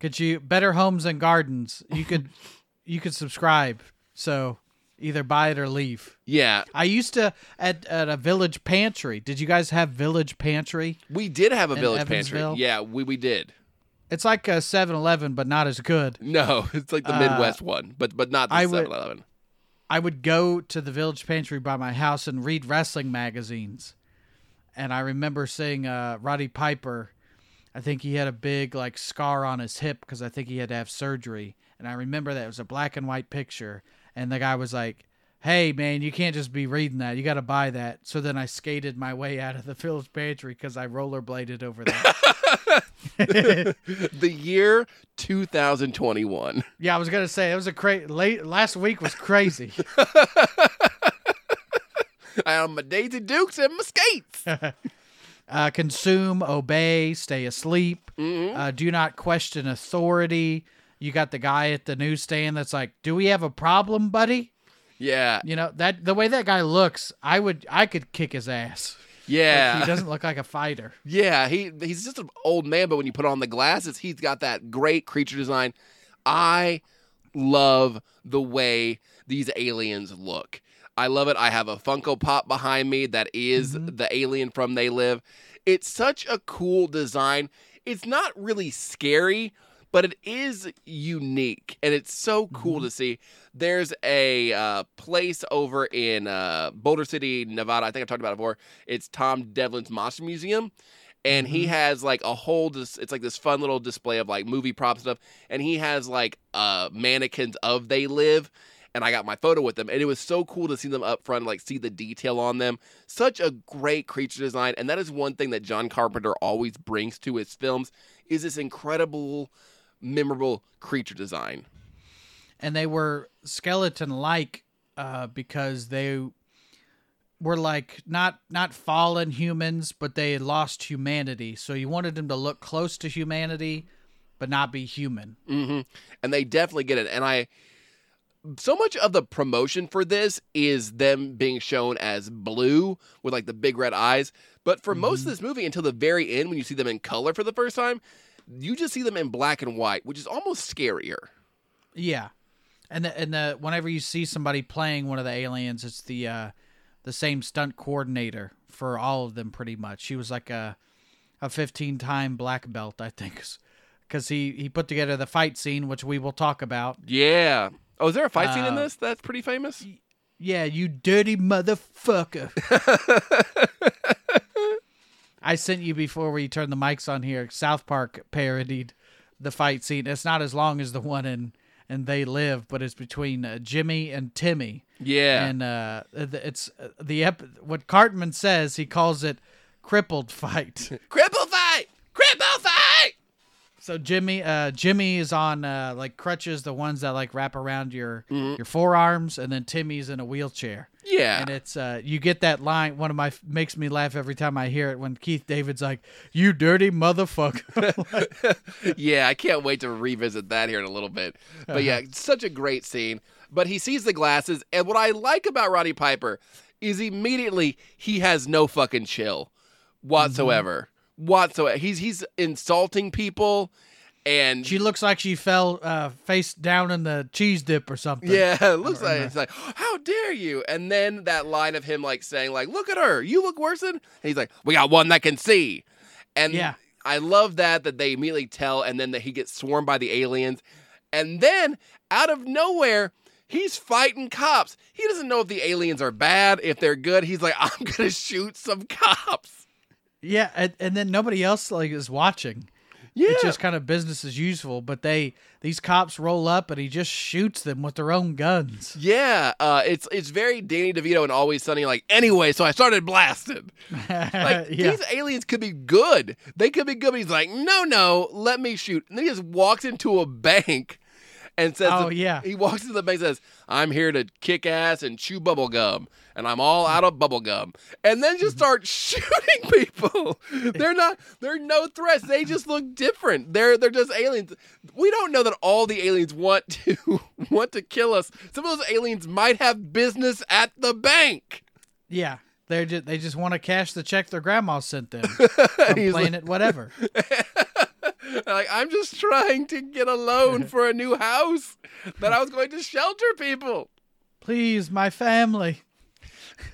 could you better homes and gardens? You could, you could subscribe. So either buy it or leave. Yeah. I used to at at a village pantry. Did you guys have village pantry? We did have a village pantry. Yeah, we we did. It's like a 7-Eleven, but not as good. No, it's like the Uh, Midwest one, but but not the I 7-Eleven. I would go to the village pantry by my house and read wrestling magazines. And I remember seeing uh, Roddy Piper. I think he had a big like scar on his hip because I think he had to have surgery. And I remember that it was a black and white picture. And the guy was like, "Hey man, you can't just be reading that. You got to buy that." So then I skated my way out of the village pantry because I rollerbladed over there. the year 2021. yeah, I was gonna say it was a crazy. Late last week was crazy. I am my Daisy Dukes and my skates. uh, consume, obey, stay asleep. Mm-hmm. Uh, do not question authority. You got the guy at the newsstand that's like, "Do we have a problem, buddy?" Yeah, You know that the way that guy looks, I would, I could kick his ass. yeah, He doesn't look like a fighter. yeah. He he's just an old man, but when you put on the glasses, he's got that great creature design. I love the way these aliens look. I love it. I have a Funko Pop behind me that is the alien from They Live. It's such a cool design. It's not really scary, but it is unique and it's so cool to see. There's a uh, place over in uh, Boulder City, Nevada. I think I've talked about it before. It's Tom Devlin's Monster Museum. And he has like a whole, dis- it's like this fun little display of like movie props and stuff. And he has like uh, mannequins of They Live. And I got my photo with them. And it was so cool to see them up front, like see the detail on them. Such a great creature design. And that is one thing that John Carpenter always brings to his films is this incredible, memorable creature design. and they were skeleton like uh, because they were like not not fallen humans, but they had lost humanity. So you wanted them to look close to humanity, but not be human. hmm And they definitely get it. And I, so much of the promotion for this is them being shown as blue with like the big red eyes. But for most of this movie, until the very end, when you see them in color for the first time, You just see them in black and white, which is almost scarier. Yeah, and the, and the whenever you see somebody playing one of the aliens, it's the uh, the same stunt coordinator for all of them, pretty much. She was like a a fifteen time black belt, I think, because he he put together the fight scene, which we will talk about. Yeah. Oh, is there a fight scene in Uh, this that's pretty famous? Yeah, you dirty motherfucker. I sent you before we turned the mics on here. South Park parodied the fight scene. It's not as long as the one in and They Live, but it's between uh, Jimmy and Timmy. Yeah. And uh, it's uh, the ep- what Cartman says. He calls it crippled fight. Cripple fight! Cripple fight! So Jimmy, uh, Jimmy is on uh, like crutches, the ones that like wrap around your Mm-hmm. your forearms, and then Timmy's in a wheelchair. Yeah. And it's uh, you get that line. One of my makes me laugh every time I hear it when Keith David's like, "You dirty motherfucker." yeah, I can't wait to revisit that here in a little bit. But yeah, such a great scene. But he sees the glasses, and what I like about Roddy Piper is immediately he has no fucking chill whatsoever. Whatsoever. He's he's insulting people and she looks like she fell uh, face down in the cheese dip or something. Yeah, it looks like it's like, how dare you? And then that line of him like saying, like, look at her, you look worse than and he's like, We got one that can see. And Yeah. I love that that they immediately tell and then that he gets swarmed by the aliens. And then out of nowhere, he's fighting cops. He doesn't know if the aliens are bad, if they're good. He's like, I'm gonna shoot some cops. Yeah, and, and then nobody else like is watching. Yeah. It's just kind of business as usual. But they these cops roll up and he just shoots them with their own guns. yeah, uh, it's it's very Danny DeVito and Always Sunny. Like anyway, so I started blasting. Like yeah. these aliens could be good. They could be good. But he's like, no, no, let me shoot. And then he just walks into a bank and says, Oh, yeah. He walks into the bank and says, I'm here to kick ass and chew bubble gum. And I'm all out of bubble gum. And then just start shooting people. they're not, they're no threats. They just look different. They're they're just aliens. We don't know that all the aliens want to want to kill us. Some of those aliens might have business at the bank. Yeah. They're just, they just want to cash the check their grandma sent them from playing it whatever. Like I'm just trying to get a loan for a new house that I was going to shelter people. Please, my family.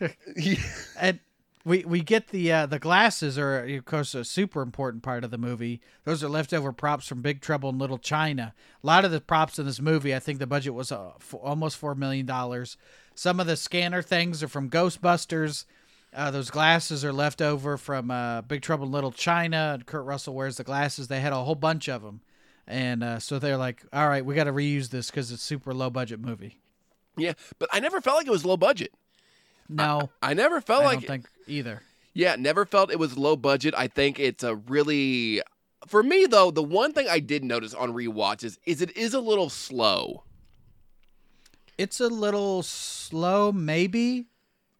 and we we get the uh, the glasses are of course a super important part of the movie. Those are leftover props from Big Trouble in Little China. A lot of the props in this movie, I think the budget was uh, f- almost four million dollars. Some of the scanner things are from Ghostbusters. Uh, those glasses are left over from uh, Big Trouble in Little China. And Kurt Russell wears the glasses. They had a whole bunch of them, and uh, so they're like, "All right, we got to reuse this because it's super low budget movie." Yeah, but I never felt like it was low budget. No, I never felt like I like don't think either. Yeah, never felt it was low budget. I think it's a really for me though, the one thing I did notice on rewatches is it is a little slow. It's a little slow, maybe.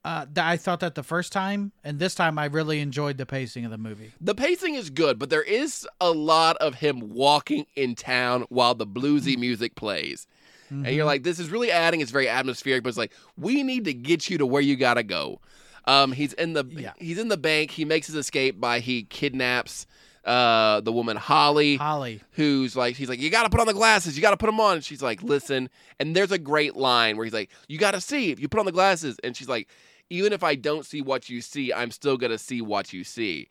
Uh, I thought that the first time, and this time I really enjoyed the pacing of the movie. The pacing is good, but there is a lot of him walking in town while the bluesy music plays. And you're like, this is really adding. It's very atmospheric, but it's like, we need to get you to where you gotta go. Um, he's in the Yeah. he's in the bank. He makes his escape by he kidnaps uh the woman Holly, Holly, who's like, he's like, you gotta put on the glasses. You gotta put them on. And she's like, listen. And there's a great line where he's like, you gotta see if you put on the glasses. And she's like, even if I don't see what you see, I'm still gonna see what you see,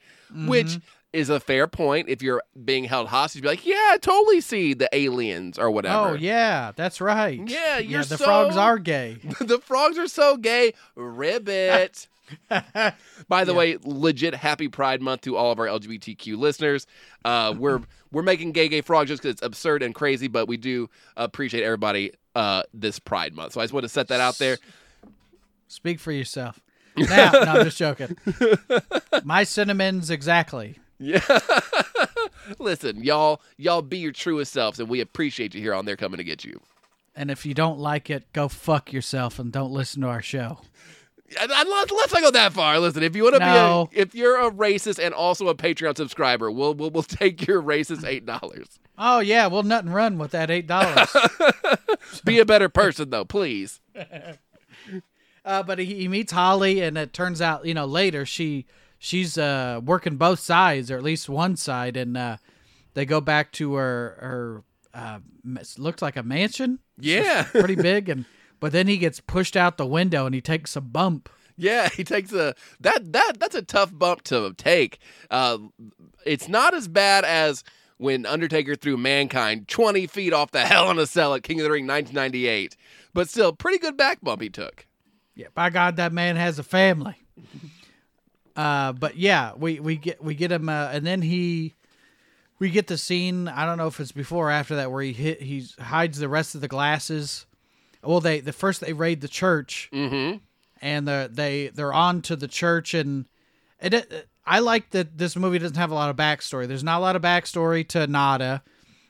which is a fair point. If you're being held hostage, be like, yeah, I totally see the aliens or whatever. oh yeah, that's right. Yeah, you're the so- frogs are gay. the frogs are so gay. Ribbit. By the Yeah. way, legit happy Pride Month to all of our LGBTQ listeners. Uh, we're we're making gay gay frogs just because it's absurd and crazy, but we do appreciate everybody uh, this Pride Month. So I just want to set that out there. Speak for yourself. Now, no, I'm just joking. My cinnamons exactly. Yeah. Listen, y'all, y'all be your truest selves, and we appreciate you here on They're Coming to Get You. And if you don't like it, go fuck yourself and don't listen to our show. And- and let's, let's not go that far. Listen, if you want to No. be, a, if you're a racist and also a Patreon subscriber, we'll we'll, we'll take your racist eight dollars. Oh yeah, we'll nut and run with that eight dollars. Be a better person, though, please. Uh, but he, he meets Holly, and it turns out, you know, later she she's uh, working both sides, or at least one side, and uh, They go back to her her uh, looks like a mansion, Yeah. pretty big, and but then he gets pushed out the window and he takes a bump. Yeah, he takes a that that that's a tough bump to take. Uh, it's not as bad as when Undertaker threw Mankind 20 feet off the Hell in a Cell at King of the Ring 1998, but still pretty good back bump he took. Yeah, by God, that man has a family. Uh, but yeah, we we get we get him, uh, and then he, we get the scene. I don't know if it's before or after that where he hit he hides the rest of the glasses. Well, they the first they raid the church, Mm-hmm. and the they they're on to the church, and it. it I like that this movie doesn't have a lot of backstory. There's not a lot of backstory to Nada.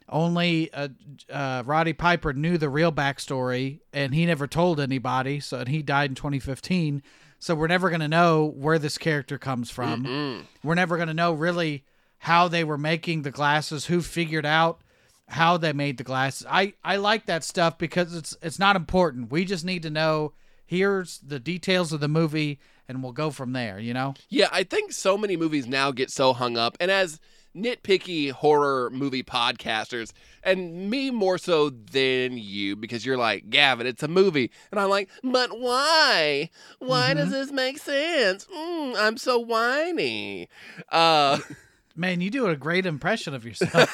Only uh, uh, Roddy Piper knew the real backstory, and he never told anybody. So, and he died in 2015. So we're never gonna know where this character comes from. We're never gonna know really how they were making the glasses, who figured out how they made the glasses. I I like that stuff because it's it's not important. We just need to know here's the details of the movie, and we'll go from there. You know. Yeah, I think so many movies now get so hung up, and as nitpicky horror movie podcasters, and me more so than you, because you're like, Gavin, it's a movie. And I'm like, but why? Why does this make sense? Mm, I'm so whiny. Uh, Man, you do a great impression of yourself.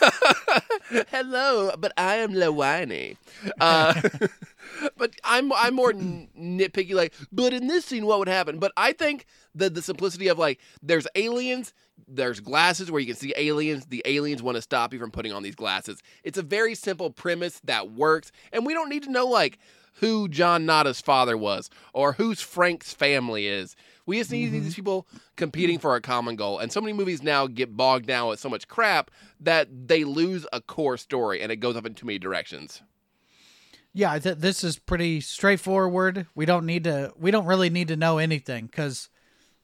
hello, but I am whiny. Uh, but I'm I'm more nitpicky. Like, but in this scene, what would happen? But I think the the simplicity of like, there's aliens, there's glasses where you can see aliens. The aliens want to stop you from putting on these glasses. It's a very simple premise that works, and we don't need to know like who John Nada's father was or who's Frank's family is. We just need mm-hmm. these people competing for a common goal. And so many movies now get bogged down with so much crap that they lose a core story and it goes up in too many directions. yeah, th- this is pretty straightforward. We don't need to. We don't really need to know anything because,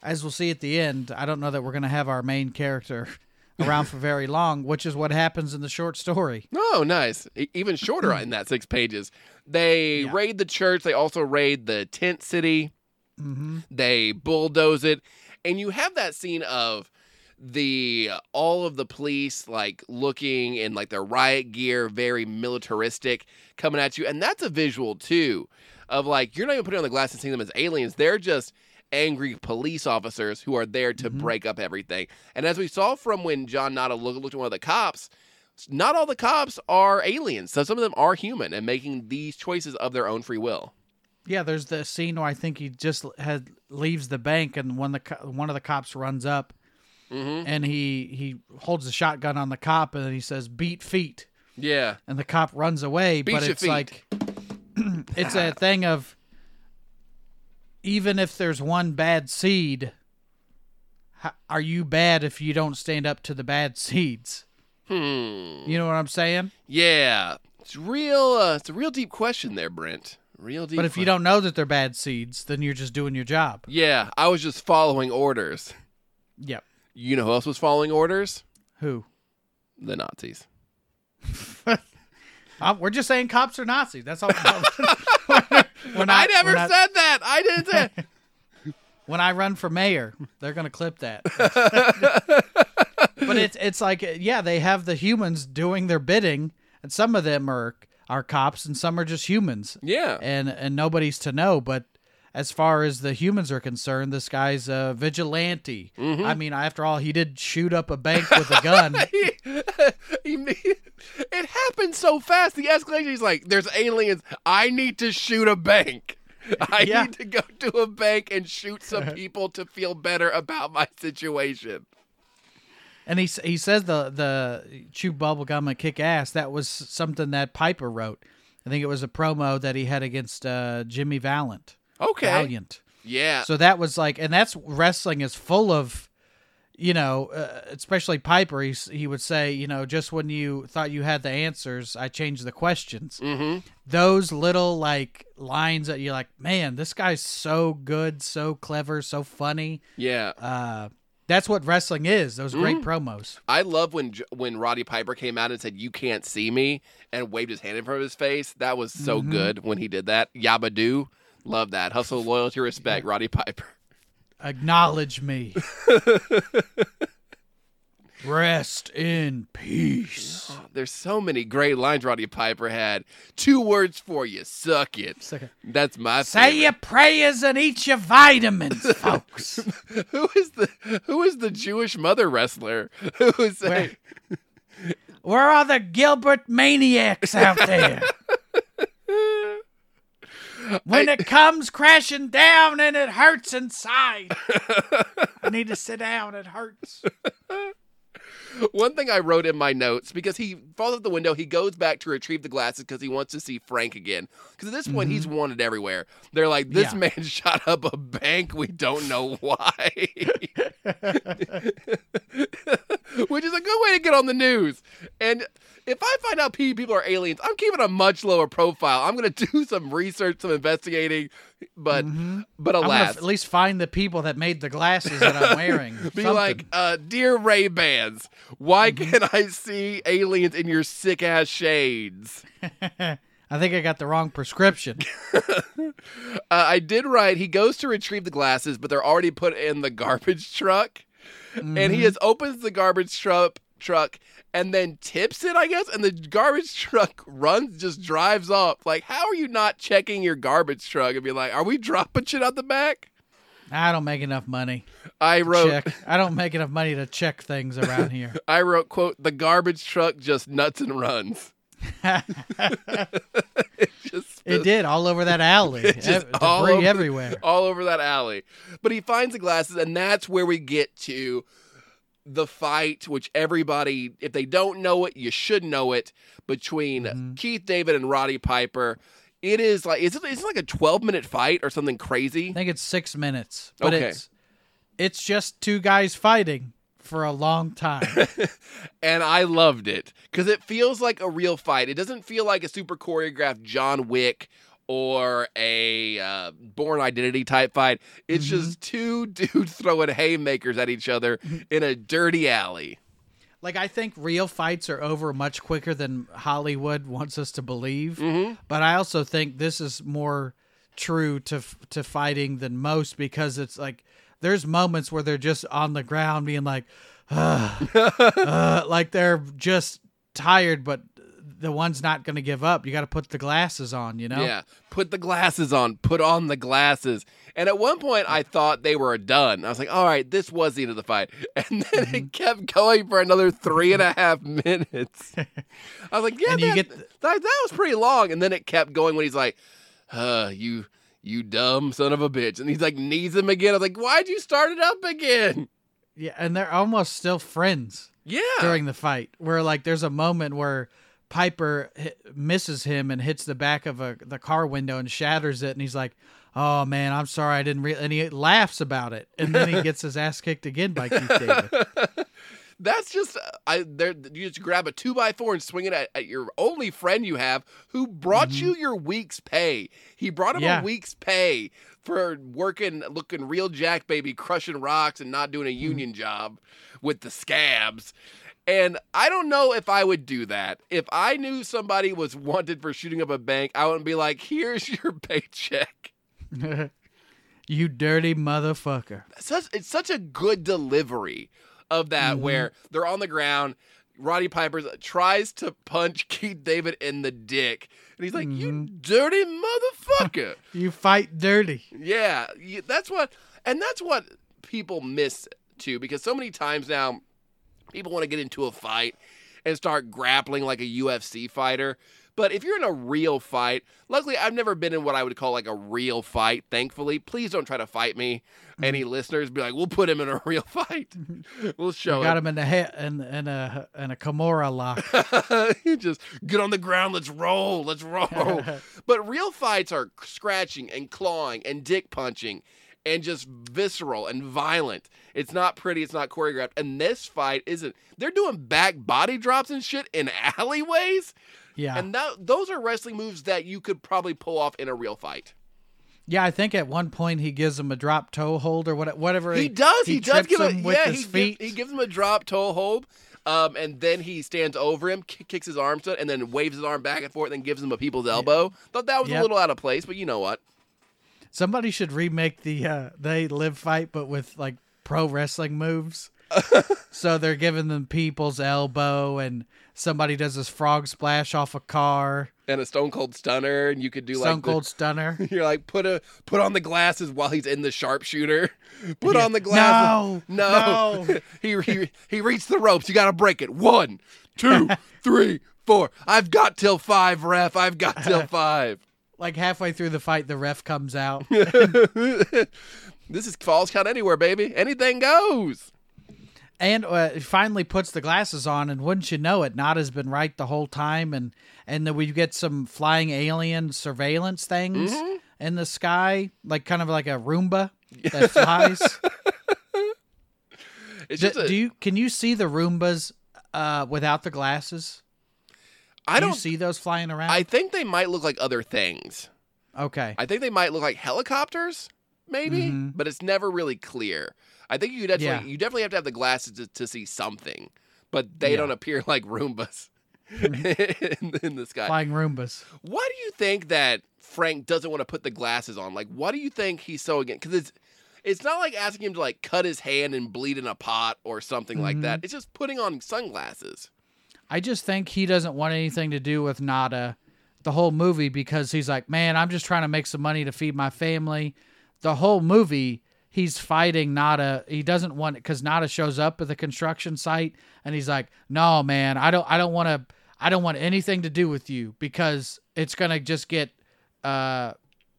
as we'll see at the end, I don't know that we're going to have our main character around for very long, which is what happens in the short story. Oh, nice. E- even shorter in that six pages. They Yeah. raid the church. They also raid the tent city. Mm-hmm. They bulldoze it. And you have that scene of the all of the police like looking in like their riot gear, very militaristic, coming at you. And that's a visual too of like you're not even putting on the glass and seeing them as aliens. They're just angry police officers who are there to break up everything. And as we saw from when John Nada looked, looked at one of the cops, not all the cops are aliens. So some of them are human and making these choices of their own free will. Yeah, there's the scene where I think he just had leaves the bank, and one the co- one of the cops runs up, Mm-hmm. and he he holds the shotgun on the cop, and then he says, "Beat feet." Yeah. and the cop runs away. Beat but it's feet. like it's a thing of even if there's one bad seed, are you bad if you don't stand up to the bad seeds? Hmm. You know what I'm saying? Yeah, it's real. Uh, it's a real deep question there, Brent. Real deep. But if you don't know that they're bad seeds, then you're just doing your job. yeah, I was just following orders. Yep. You know who else was following orders? Who? The Nazis. Uh, we're just saying cops are Nazis. That's all. we're not, I never not- said that. I didn't say. when I run for mayor, they're gonna clip that. but it's it's like yeah, they have the humans doing their bidding, and some of them are are cops, and some are just humans, yeah. and and nobody's to know. But as far as the humans are concerned, this guy's a vigilante. Mm-hmm. I mean, after all, he did shoot up a bank with a gun. He- he- it happened so fast. The escalation. He's like, "There's aliens. I need to shoot a bank. I Yeah. need to go to a bank and shoot some people to feel better about my situation." And he he says the the chew bubble gum and kick ass. That was something that Piper wrote. I think it was a promo that he had against uh, Jimmy Valiant. Okay. Valiant. Yeah. So that was like, and that's wrestling is full of, you know, uh, especially Piper. He, he would say, you know, just when you thought you had the answers, I changed the questions. mm-hmm. Those little like lines that you're like, man, this guy's so good, so clever, so funny. Yeah. Uh, that's what wrestling is. Those great Mm-hmm. promos. I love when when Roddy Piper came out and said "You can't see me" and waved his hand in front of his face. That was so Mm-hmm. good when he did that. Yabba love that. Hustle, loyalty, respect. Roddy Piper. Acknowledge me. Rest in peace. Oh, there's so many great lines Roddy Piper had. Two words for you: suck it. Suck it. That's my Say favorite. your prayers and eat your vitamins, folks. Who is the Who is the Jewish mother wrestler? Who was saying? Where are the Gilbert maniacs out there? When it comes crashing down and it hurts inside. I need to sit down. It hurts. One thing I wrote in my notes because he falls out the window, he goes back to retrieve the glasses because he wants to see Frank again. Because at this point, he's wanted everywhere. They're like, "This Mm-hmm. Yeah. man shot up a bank. We don't know why," which is a good way to get on the news. And if I find out people are aliens, I'm keeping a much lower profile. I'm going to do some research, some investigating, but but Mm-hmm. I'm alas, at least find the people that made the glasses that I'm wearing. Be Something. Mm-hmm. like, uh, dear Ray Bans, why can't I see aliens in your sick ass shades? I think I got the wrong prescription. Uh, I did write. He goes to retrieve the glasses, but they're already put in the garbage truck, and Mm-hmm. he just opens the garbage truck truck and then tips it, I guess, and the garbage truck runs, just drives off. Like, how are you not checking your garbage truck and be like, are we dropping shit out the back? I don't make enough money. I wrote. Check. I don't make enough money to check things around here. I wrote, "quote The garbage truck just nuts and runs." it just It did all over that alley. Just Ev- all over- everywhere. all over that alley. But he finds the glasses, and that's where we get to the fight, which everybody, if they don't know it, you should know it, between Mm-hmm. Keith David and Roddy Piper. It is like is it, is it like a twelve minute fight or something crazy? I think it's six minutes, but Okay. it's it's just two guys fighting for a long time. and I loved it because it feels like a real fight. It doesn't feel like a super choreographed John Wick or a uh, Bourne Identity type fight. It's just two dudes throwing haymakers at each other in a dirty alley. like I think real fights are over much quicker than Hollywood wants us to believe. Mm-hmm. But I also think this is more true to to fighting than most because it's like there's moments where they're just on the ground being like, uh, like they're just tired, but the one's not going to give up. You got to put the glasses on, you know. Yeah, put the glasses on. Put on the glasses. And at one point, I thought they were done. I was like, all right, this was the end of the fight. And then Mm-hmm. it kept going for another three and a half minutes. I was like, yeah, you that, get the- that, that was pretty long. And then it kept going when he's like, uh, you, you dumb son of a bitch. And he's like, knees him again. I was like, why'd you start it up again? Yeah, and they're almost still friends. Yeah. during the fight where like there's a moment where Piper misses him and hits the back of a the car window and shatters it and he's like oh man I'm sorry I didn't really and he laughs about it and then he gets his ass kicked again by Keith David That's just uh, I there you just grab a two by four and swing it at, at your only friend you have who brought you your week's pay. He brought him Mm-hmm. Yeah. a week's pay for working looking real jack baby, crushing rocks and not doing Mm-hmm. a union job with the scabs. And I don't know if I would do that. If I knew somebody was wanted for shooting up a bank, I wouldn't be like, here's your paycheck. you dirty motherfucker such it's such a good delivery of that Mm-hmm. where they're on the ground. Roddy Piper tries to punch Keith David in the dick, and he's like, "You Mm-hmm. dirty motherfucker!" you fight dirty yeah, that's what, and that's what people miss too, because so many times now, people want to get into a fight and start grappling like a UFC fighter. But if you're in a real fight, luckily I've never been in what I would call like a real fight, thankfully. Please don't try to fight me. Mm-hmm. Any listeners be like, we'll put him in a real fight. Mm-hmm. we'll show him. got him. in the head and and a and a Kimura lock you just get on the ground, let's roll, let's roll. but real fights are scratching and clawing and dick punching and just visceral and violent. It's not pretty, it's not choreographed. And this fight isn't. They're doing back body drops and shit in alleyways. yeah And that, those are wrestling moves that you could probably pull off in a real fight. yeah I think at one point he gives him a drop toe hold or whatever He does. He, does give him him with yeah. his he feet Gives, he gives him a drop toe hold, um, and then he stands over him, ki- kicks his arms to it, and then waves his arm back and forth, and gives him a people's elbow. Thought that was a little out of place, but you know what? Somebody should remake the uh they live fight, but with like pro wrestling moves. so they're giving them people's elbow, and somebody does this frog splash off a car. and a Stone Cold Stunner, and you could do Stone like the- Cold Stunner. You're like put a put on the glasses while he's in the sharpshooter. Put Yeah. on the glasses. No, no. he, he he reached the ropes. You got to break it. One, two, three, four. I've got till five, ref. I've got till five. Like halfway through the fight, the ref comes out. this is falls count anywhere, baby. Anything goes. And uh, finally puts the glasses on, and wouldn't you know it, Nada's been right the whole time, and and then we get some flying alien surveillance things Mm-hmm. in the sky, like kind of like a Roomba that flies. It's do, just a, do you can you see the Roombas uh, without the glasses? I Do don't see those flying around. I think they might look like other things. okay, I think they might look like helicopters, maybe, but it's never really clear. I think you definitely Yeah. you definitely have to have the glasses to, to see something, but they Yeah. don't appear like Roombas in, in the sky. flying Roombas. Why do you think that Frank doesn't want to put the glasses on? Like, why do you think he's so against? Because it's it's not like asking him to like cut his hand and bleed in a pot or something like Mm-hmm. that. It's just putting on sunglasses. I just think he doesn't want anything to do with Nada the whole movie because he's like, man, I'm just trying to make some money to feed my family. The whole movie, he's fighting Nada. He doesn't want it because Nada shows up at the construction site and he's like, no, man, I don't, I don't want to, I don't want anything to do with you because it's gonna just get uh,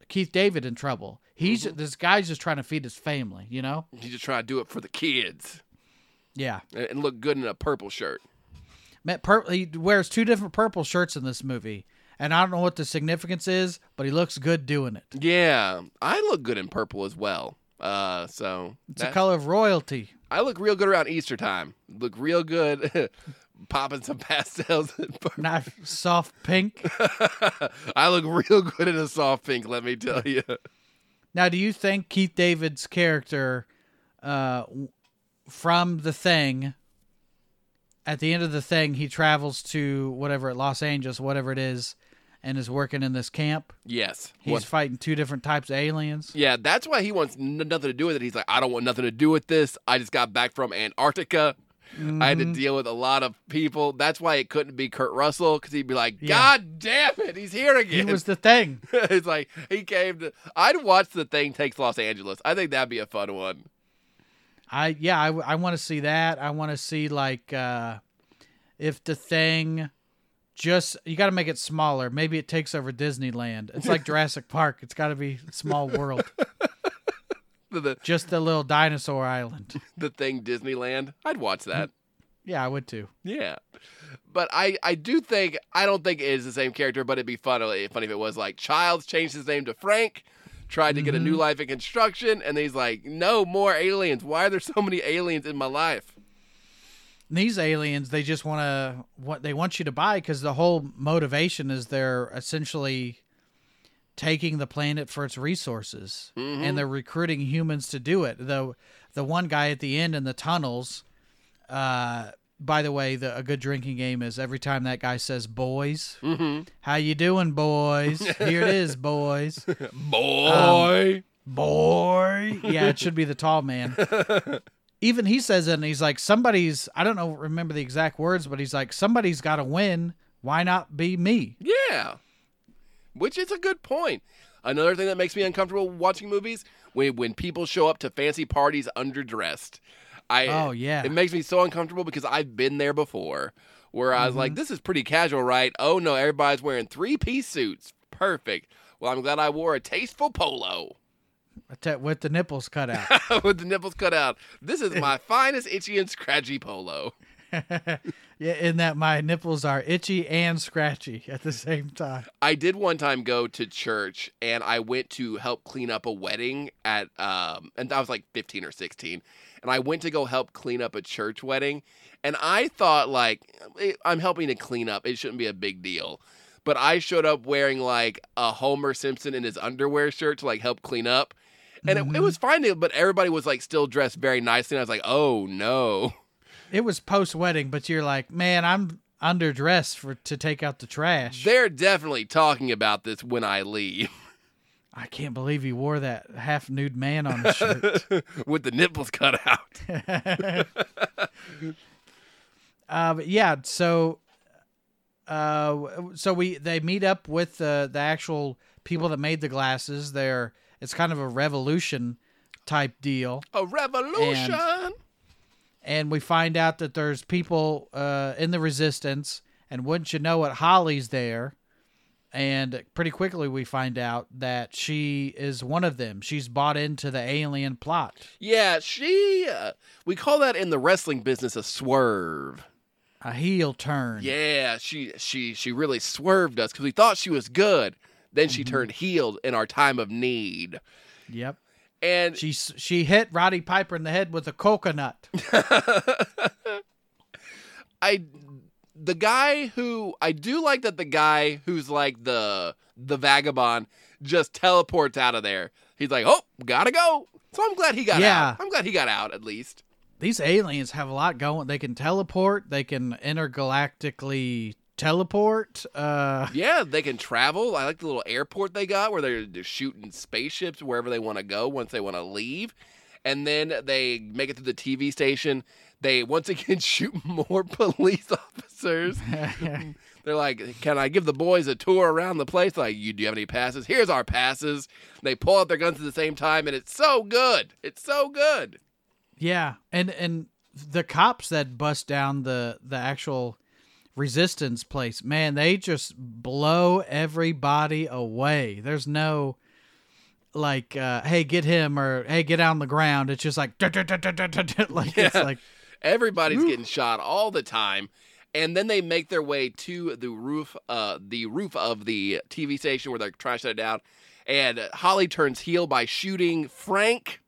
Keith David in trouble. He's this guy's just trying to feed his family, you know? He's just trying to do it for the kids Yeah. and look good in a purple shirt. Met pur- he wears two different purple shirts in this movie, and I don't know what the significance is, but he looks good doing it. Yeah, I look good in purple as well. Uh, so It's a color of royalty. I look real good around Easter time. Look real good, popping some pastels. in purple. Not soft pink. I look real good in a soft pink. Let me tell you. Now, do you think Keith David's character uh, from the thing? At the end of the thing, he travels to whatever at Los Angeles, whatever it is, and is working in this camp. Yes. He's What- fighting two different types of aliens. yeah, that's why he wants n- nothing to do with it. He's like, I don't want nothing to do with this. I just got back from Antarctica. I had to mm-hmm. deal with a lot of people. That's why it couldn't be Kurt Russell because he'd be like, Yeah. God damn it, he's here He again. was the thing. it's like he came to. I'd watch the thing takes Los Angeles. I think that'd be a fun one. I yeah, I, I want to see that. I want to see like uh if the thing just you got to make it smaller. Maybe it takes over Disneyland. It's like Jurassic Park. It's got to be small world. The, Just the little dinosaur island. the thing Disneyland. I'd watch that. Yeah, I would too. Yeah. But I, I do think I don't think it is the same character, but it'd be fun funny if it was like Childs changed his name to Frank, tried to get a new life in construction, and he's like, No more aliens. Why are there so many aliens in my life? These aliens, they just want to what they want you to buy because the whole motivation is they're essentially taking the planet for its resources and they're recruiting humans to do it. The the one guy at the end in the tunnels uh by the way, the, a good drinking game is every time that guy says "boys," mm-hmm. how you doing, boys? Here it is, boys. Boy. Um, boy, yeah, it should be the tall man. Even he says it, and he's like, "Somebody's." I don't know, remember the exact words, but he's like, "Somebody's got to win. Why not be me?" yeah. Which is a good point. Another thing that makes me uncomfortable watching movies when when people show up to fancy parties underdressed. I Oh, yeah. It makes me so uncomfortable because I've been there before where I was Mm-hmm. like, this is pretty casual, right? Oh no, everybody's wearing three piece suits. Perfect. Well, I'm glad I wore a tasteful polo With the nipples cut out. with the nipples cut out. This is my finest itchy and scratchy polo. yeah, in that my nipples are itchy and scratchy at the same time. I did one time go to church and I went to help clean up a wedding at um and I was like 15 or 16 and I went to go help clean up a church wedding and I thought like eh, I'm helping to clean up it shouldn't be a big deal. But I showed up wearing like a Homer Simpson in his underwear shirt to like help clean up. And it, it was fine, but everybody was like still dressed very nicely. And I was like, oh no. It was post wedding, but you're like, man, I'm underdressed for to take out the trash. They're definitely talking about this when I leave. I can't believe he wore that half nude man on the shirt. with the nipples cut out. uh, but yeah, so uh, so we they meet up with the the actual people that made the glasses. They're it's kind of a revolution type deal. A revolution. and we find out that there's people uh, in the resistance and wouldn't you know it holly's there and pretty quickly we find out that she is one of them she's bought into the alien plot yeah, she. Uh, we call that in the wrestling business a swerve. a heel turn Yeah, she she she really swerved us because we thought she was good. Then she turned heel in our time of need. yep And she she hit roddy piper in the head with a coconut I the guy who I do like that the guy who's like the the vagabond just teleports out of there. He's like, "Oh, gotta go." So I'm glad he got Yeah. out. I'm glad he got out at least. these aliens have a lot going they can teleport they can intergalactically teleport uh Yeah, they can travel. I like the little airport they got where they're just shooting spaceships wherever they want to go once they want to leave. And then they make it to the TV station. They once again shoot more police officers. They're like, "Can I give the boys a tour around the place?" Like, "You do you have any passes? Here's our passes." They pull out their guns at the same time, and it's so good. It's so good. Yeah, and and the cops that bust down the the actual resistance place, man, they just blow everybody away. There's no like, uh, hey, get him or hey, get on the ground. It's just like, like it's like, Everybody's getting shot all the time. And then they make their way to the roof, uh, the roof of the TV station where they're trying to shut it down. And Holly turns heel by shooting Frank.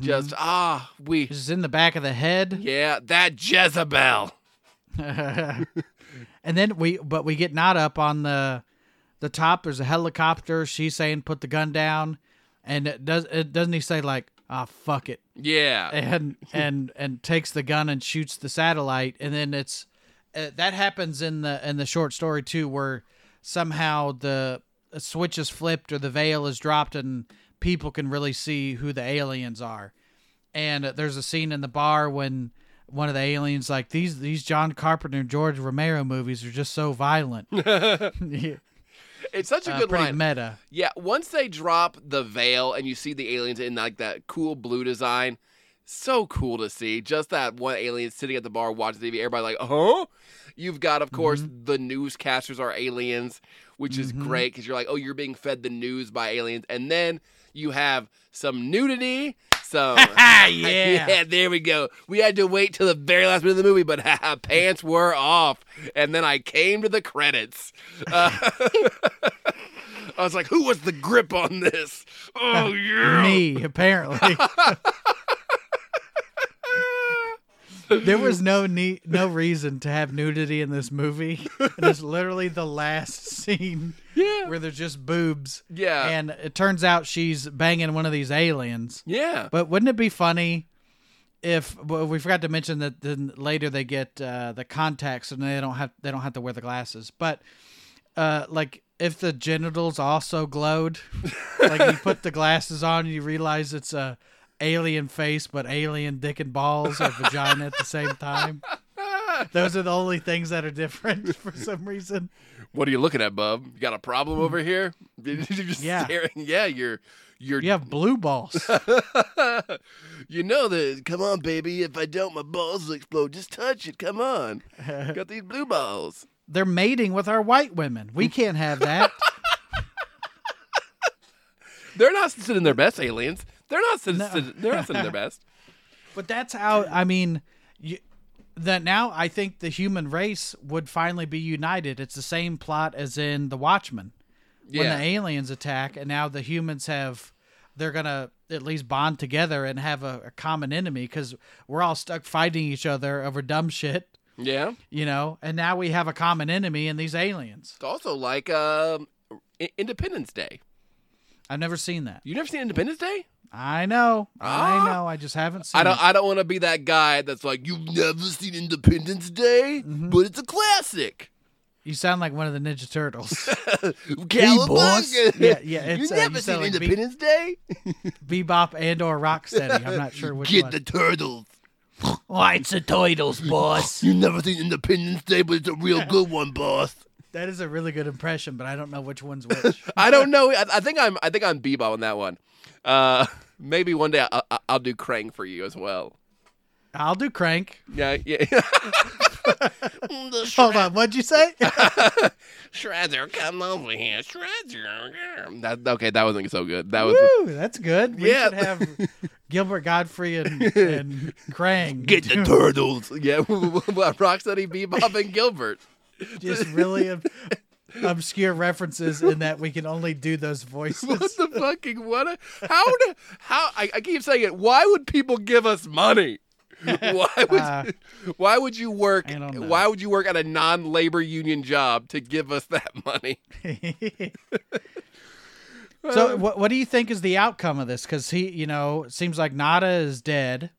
Just ah, we just in the back of the head. yeah, that Jezebel. and then we, but we get not up on the the top. There's a helicopter. She's saying, put the gun down, and it does it doesn't he say like, ah, fuck it. Yeah, and and and takes the gun and shoots the satellite and then it's uh, that happens in the in the short story too where somehow the switch is flipped or the veil is dropped and people can really see who the aliens are and uh, there's a scene in the bar when one of the aliens like these these John Carpenter and George Romero movies are just so violent. Yeah, it's such a uh, good pretty line. meta. Yeah, once they drop the veil and you see the aliens in like that cool blue design, so cool to see. Just that one alien sitting at the bar watching TV, everybody like, huh? You've got, of course, the newscasters are aliens, which is great because you're like, oh, you're being fed the news by aliens, and then you have some nudity. Some yeah. yeah, there we go. We had to wait till the very last minute of the movie, but pants were off, and then I came to the credits. Uh, I was like, "Who was the grip on this?" Oh yeah, Me, apparently. There was no need, no reason to have nudity in this movie. It is literally the last scene Yeah, where there's just boobs. Yeah. And it turns out she's banging one of these aliens. yeah, But wouldn't it be funny if well, we forgot to mention that then later they get uh, the contacts and they don't have they don't have to wear the glasses. But uh, like if the genitals also glowed, like you put the glasses on and you realize it's a alien face but alien dick and balls or vagina at the same time. Those are the only things that are different for some reason. What are you looking at, bub? You got a problem over here? You're just Yeah. staring. Yeah, you're, you're. You have blue balls. you know that. Come on, baby. If I don't, my balls will explode. Just touch it. Come on. got these blue balls. They're mating with our white women. We can't have that. They're not sitting their best, aliens. They're not sitting. No. They're not sitting their best. But that's how I mean, you, that now I think the human race would finally be united. It's the same plot as in The Watchmen when Yeah. the aliens attack, and now the humans have they're gonna at least bond together and have a, a common enemy because we're all stuck fighting each other over dumb shit, Yeah. you know. And now we have a common enemy in these aliens. It's also like um, Independence Day. I've never seen that. You never seen Independence Day? I know, Ah. I know. I just haven't seen. I don't. it. I don't want to be that guy that's like, you've never seen Independence Day, Mm-hmm. but it's a classic. You sound like one of the Ninja Turtles. Cowabunga! Yeah, yeah, it's, you uh, never you seen sound like Be- Independence Day? Bebop and or Rocksteady. I'm not sure which Get one. the turtles. Why it's the Turtles, boss. You never seen Independence Day, but it's a real good one, boss. that is a really good impression, but I don't know which one's which. I don't know. I, I think I'm. I think I'm Bebop on that one. Uh, maybe one day I, I, I'll do Krang for you as well. I'll do Krang. Yeah, yeah. Hold on, what'd you say? Shredder, come over here, Shredder. That okay? That wasn't so good. That was Woo, that's good. We Yeah. should have Gilbert Gottfried and, and Krang. get the turtles. Yeah, Rocksteady, Bebop, and Gilbert. just really ob- obscure references in that we can only do those voices. What the fucking what? A, how? do- How? I, I keep saying it. Why would people give us money? Why would Uh, Why would you work? I don't know. Why would you work at a non-labor union job to give us that money? so, what what do you think is the outcome of this? Because he, you know, it seems like Nada is dead,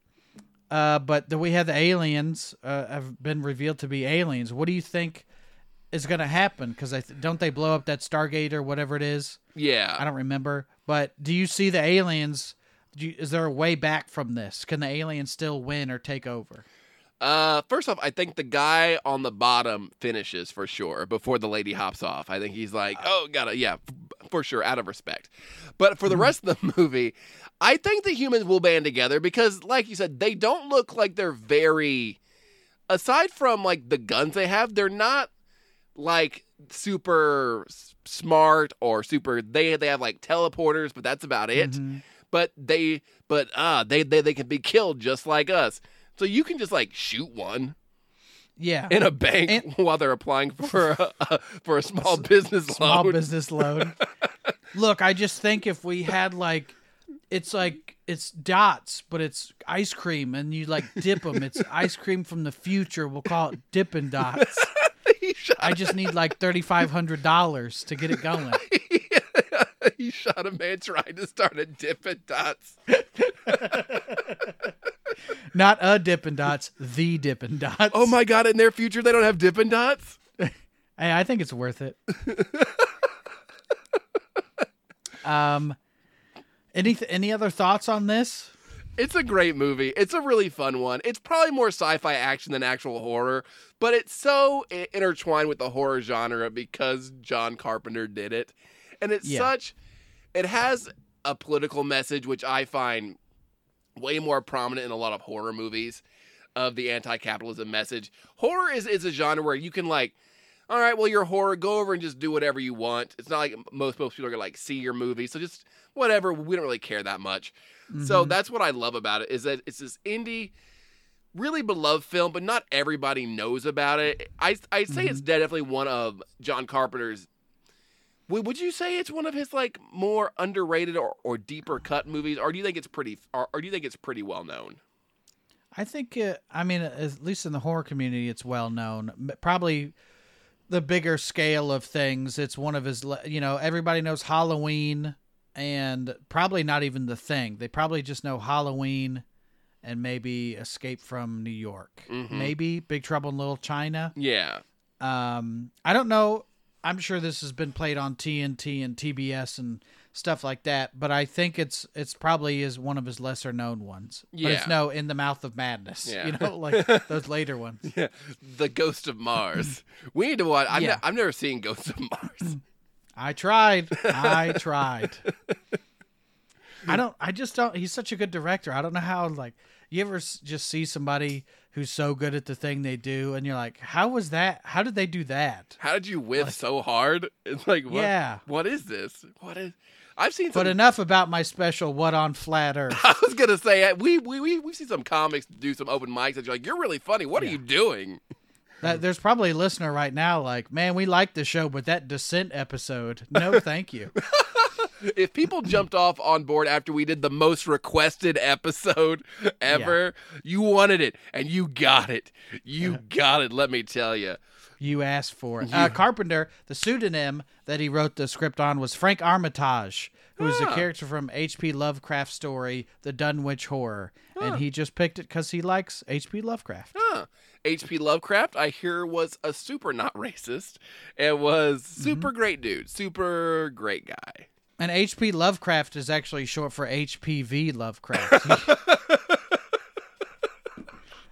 uh, but then we have the aliens uh, have been revealed to be aliens. What do you think is going to happen? Because th- don't they blow up that Stargate or whatever it is? Yeah. I don't remember. But do you see the aliens? Do you, is there a way back from this? Can the aliens still win or take over? Uh, first off, I think the guy on the bottom finishes for sure before the lady hops off. I think he's like, oh, gotta, yeah, f- for sure, out of respect. But for the rest of the movie, I think the humans will band together because, like you said, they don't look like they're very. Aside from like the guns they have, they're not like super smart or super. They they have like teleporters, but that's about it. Mhm. But they, but ah, they they they can be killed just like us. So you can just like shoot one Yeah. in a bank And- while they're applying for a, a for a small business small loan. business loan. Look, I just think if we had like, it's like it's dots, but it's ice cream, and you like dip them. It's ice cream from the future. We'll call it Dippin' Dots. Shot. I just need like thirty five hundred dollars to get it going. he shot a man trying to start a Dippin' Dots. Not a Dippin' Dots, the Dippin' Dots. Oh my god! In their future, they don't have Dippin' Dots. Hey, I think it's worth it. um, any any other thoughts on this? It's a great movie. It's a really fun one. It's probably more sci-fi action than actual horror, but it's so intertwined with the horror genre because John Carpenter did it. And it's Yeah. such it has a political message which I find way more prominent in a lot of horror movies of the anti-capitalism message. Horror is is a genre where you can like all right, well, you're horror. Go over and just do whatever you want. It's not like most most people are gonna like see your movie, so just whatever. We don't really care that much. So Mhm. that's what I love about it is that it's this indie, really beloved film, but not everybody knows about it. I I say it's definitely one of John Carpenter's. Would would you say it's one of his like more underrated or, or deeper cut movies, or do you think it's pretty, or, or do you think it's pretty well known? I think, uh, I mean, at least in the horror community, it's well known. Probably the bigger scale of things, it's one of his, you know, everybody knows Halloween and probably not even the thing. They probably just know Halloween and maybe Escape from New York. Mhm. Maybe Big Trouble in Little China. Yeah, Um, I don't know. I'm sure this has been played on TNT and TBS and stuff like that, but I think it's it's probably is one of his lesser known ones. But Yeah. it's no in the mouth of madness. Yeah. You know, like those later ones. yeah. The Ghost of Mars. we need to watch. I've, Yeah. ne- I've never seen Ghost of Mars. I tried. I tried. I don't. I just don't. He's such a good director. I don't know how. Like, you ever s- just see somebody who's so good at the thing they do, and you're like, how was that? How did they do that? How did you whiff so hard? It's like, what, Yeah. What is this? What is? I've seen some But enough about my special "What on Flat Earth." I was gonna say uh, we we we we see some comics do some open mics that you're like you're really funny. What are you doing? That, there's probably a listener right now like, man, we like the show, but that Descent episode, no, thank you. If people jumped off on board after we did the most requested episode ever, you wanted it and you got it. You got it. Let me tell you. You asked for it. Uh, Carpenter, the pseudonym that he wrote the script on was Frank Armitage, who is a Ah. character from H.P. Lovecraft's story, The Dunwich Horror. And he just picked it because he likes H.P. Lovecraft. Huh. H.P. Lovecraft, I hear, was a super not racist and was super great dude, super great guy. And H.P. Lovecraft is actually short for HPV Lovecraft.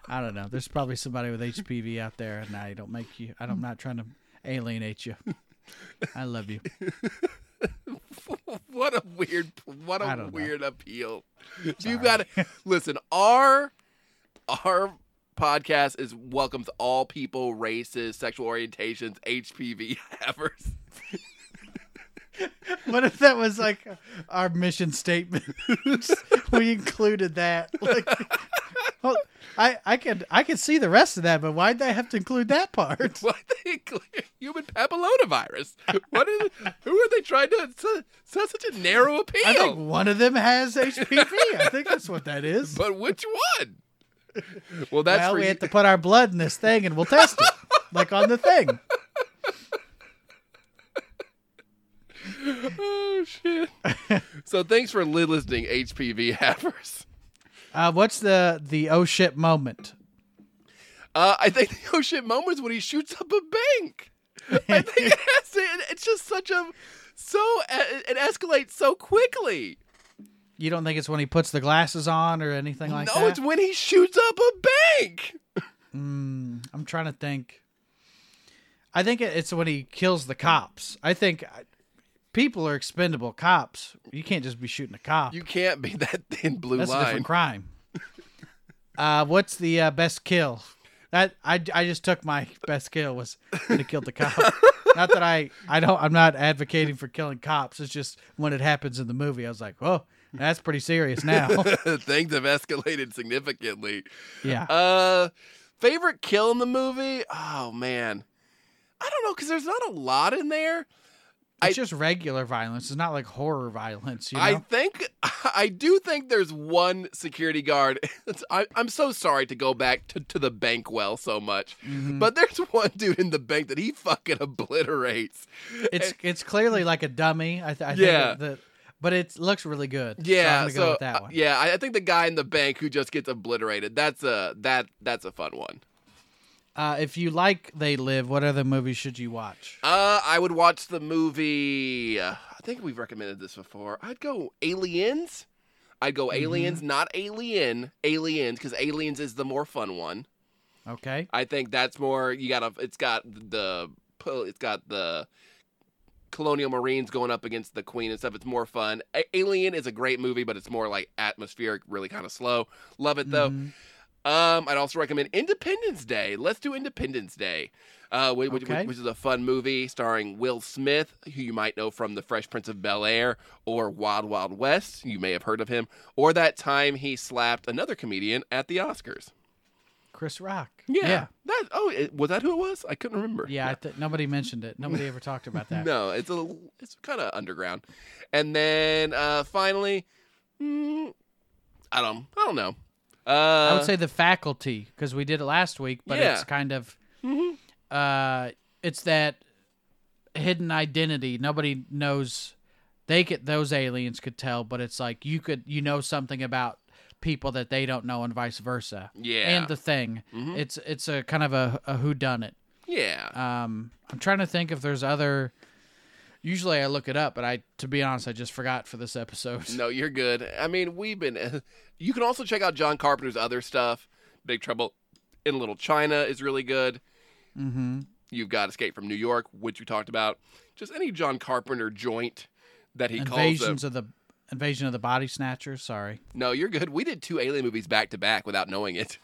I don't know. There's probably somebody with HPV out there, and I don't make you. I'm not trying to alienate you. I love you. What a weird, what a don't know. weird appeal. You got to listen. Our our podcast is welcomes all people, races, sexual orientations, HPV havers. What if that was like our mission statement? we included that. Like, well, I I could I could see the rest of that, but why'd they have to include that part? What they include human papillomavirus? What is? Who are they trying to? It's such a narrow appeal. I think one of them has HPV. I think that's what that is. But which one? Well, that's well, we you. have to put our blood in this thing and we'll test it, like on the thing. oh shit! so thanks for listening, HPV havers. Uh, what's the the oh shit moment? Uh, I think the oh shit moment is when he shoots up a bank. I think it has to. it- It's just such a so it escalates so quickly. You don't think it's when he puts the glasses on or anything like no, that? No, it's when he shoots up a bank. Mm, I'm trying to think. I think it's when he kills the cops. I think people are expendable. Cops, you can't just be shooting a cop. You can't be that thin blue That's a different crime. uh, what's the uh, best kill? That I, I just took my best kill was when he killed the cop. not that I I don't I'm not advocating for killing cops. It's just when it happens in the movie, I was like, oh, that's pretty serious now. Things have escalated significantly. yeah. Uh, favorite kill in the movie? Oh man, I don't know because there's not a lot in there. It's I- just regular violence. It's not like horror violence. You know? I think I do think there's one security guard. It's- I, I'm so sorry to go back to, to the bank well so much, Mm-hmm. but there's one dude in the bank that he fucking obliterates. it's it's clearly like a dummy. I, th- I Yeah. think that, but it looks really good. Yeah, so so, go with that uh, one. yeah, I, I think the guy in the bank who just gets obliterated. That's a that that's a fun one. Uh, if you like They Live, what other movies should you watch? Uh, I would watch the movie. I think we've recommended this before. I'd go Aliens. I'd go Aliens, not Alien. Aliens, because Aliens is the more fun one. Okay. I think that's more. You gotta. It's got the. It's got the colonial marines going up against the queen and stuff. It's more fun. A- Alien is a great movie, but it's more like atmospheric, really kind of slow. Love it though. Mhm. Um, I'd also recommend Independence Day. Let's do Independence Day, uh, which, which- Okay. which is a fun movie starring Will Smith, who you might know from The Fresh Prince of Bel Air or Wild Wild West. You may have heard of him, or that time he slapped another comedian at the Oscars. Chris Rock. Yeah, Yeah. that. Oh, it, was that who it was? I couldn't remember. Yeah, I th- nobody mentioned it. Nobody ever talked about that. No, it's a it's kind of underground. And then uh, finally, mm, I don't I don't know. Uh, I would say the faculty because we did it last week, but Yeah. it's kind of Mhm. uh, it's that hidden identity. Nobody knows. They could those aliens could tell, but it's like you could you know something about people that they don't know, and vice versa. Yeah. And the thing, Mhm. it's it's a kind of a, a who done it. yeah. Um, I'm trying to think if there's other. Usually I look it up, but I, to be honest, I just forgot for this episode. No, you're good. I mean, we've been. You can also check out John Carpenter's other stuff. Big Trouble in Little China is really good. Mm-hmm. You've got Escape from New York, which you talked about. Just any John Carpenter joint that he calls them. Invasions of the Invasion of the Body Snatchers. Sorry, No, you're good. We did two Alien movies back to back without knowing it.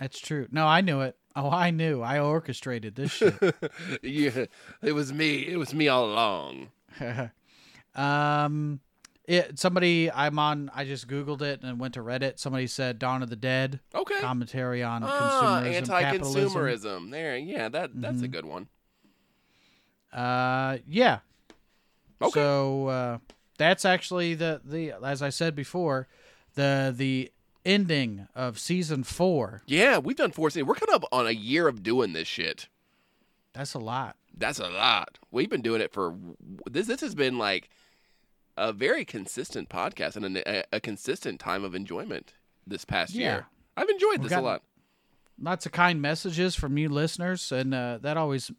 that's true. No, I knew it. Oh, I knew. I orchestrated this shit. yeah, it was me. It was me all along. um, it somebody I'm on. I just googled it and went to Reddit. Somebody said Dawn of the Dead Okay. commentary on Ah, consumerism, anti-consumerism. There, yeah, that that's a good one. Uh, yeah. Okay. So uh, that's actually the the as I said before, the the ending of season four. Yeah, we've done four seasons. We're coming up on a year of doing this shit. That's a lot. That's a lot. We've been doing it for this. This has been like a very consistent podcast and a, a consistent time of enjoyment this past Yeah. year. I've enjoyed We've this a lot. Lots of kind messages from you listeners, and uh, that always,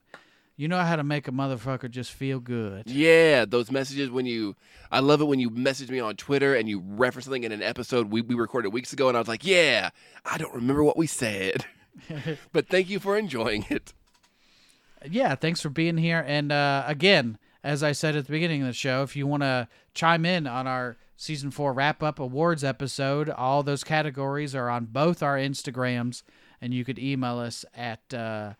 you know how to make a motherfucker just feel good. Yeah, those messages when you, I love it when you message me on Twitter and you reference something in an episode we, we recorded weeks ago, and I was like, yeah, I don't remember what we said, but thank you for enjoying it. yeah, thanks for being here. And uh, again, as I said at the beginning of the show, if you want to chime in on our season four wrap up awards episode, all those categories are on both our Instagrams, and you could email us at uh,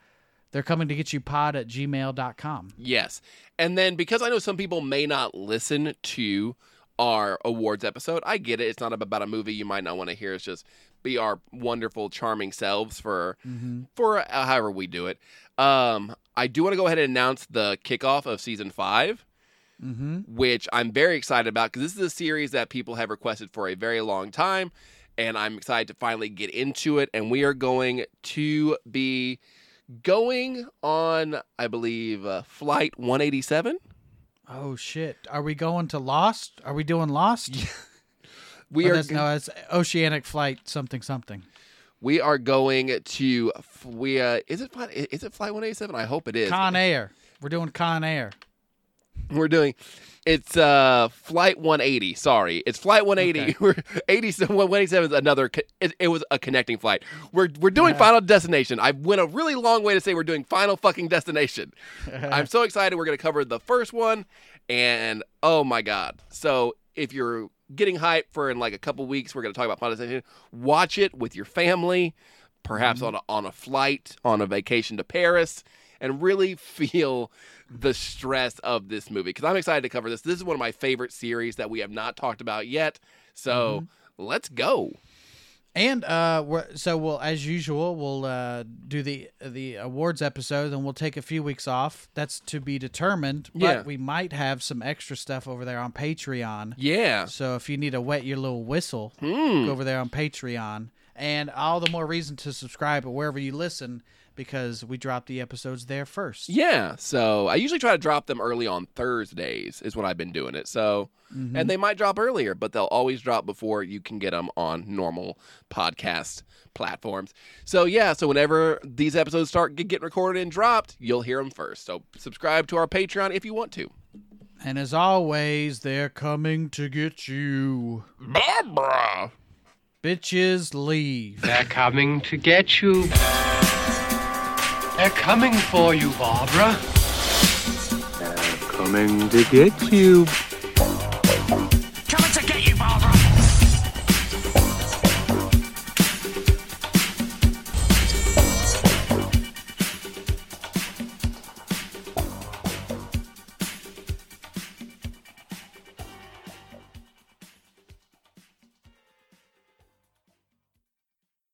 they're coming to get you pod at gmail.com. Yes. And then because I know some people may not listen to our awards episode, I get it. It's not about a movie you might not want to hear. It's just be our wonderful, charming selves for for uh, however we do it. Um, I do want to go ahead and announce the kickoff of season five, which I'm very excited about because this is a series that people have requested for a very long time, and I'm excited to finally get into it. And we are going to be going on, I believe, uh, flight 187. Oh shit! Are we going to Lost? Are we doing Lost? We Oh, are that's- no, it's Oceanic Flight something something. we are going to we uh is it flight is it flight 187? I hope it is. Con Air. We're doing Con Air. We're doing it's uh flight 180. Sorry, it's flight 180. Okay. We're 80 187 is another. It, it was a connecting flight. We're we're doing Final Destination. I went a really long way to say we're doing Final fucking Destination. I'm so excited. We're gonna cover the first one, and oh my god! So if you're getting hype for in like a couple weeks, we're gonna talk about Final Destination. Watch it with your family, perhaps on a, on a flight, on a vacation to Paris, and really feel the stress of this movie because I'm excited to cover this. This is one of my favorite series that we have not talked about yet. So let's go. And uh, we're, so we'll, as usual, we'll uh, do the the awards episode, and we'll take a few weeks off. That's to be determined. But Yeah. we might have some extra stuff over there on Patreon. Yeah. So if you need to wet your little whistle, Hmm. go over there on Patreon, and all the more reason to subscribe wherever you listen because we drop the episodes there first. Yeah. So I usually try to drop them early on Thursdays, is what I've been doing it. So, mm-hmm. and they might drop earlier, but they'll always drop before you can get them on normal podcast platforms. So, yeah. So, whenever these episodes start getting recorded and dropped, you'll hear them first. So, subscribe to our Patreon if you want to. And as always, they're coming to get you. Barbara. Bitches leave. They're coming to get you. They're coming for you, Barbara. They're coming to get you.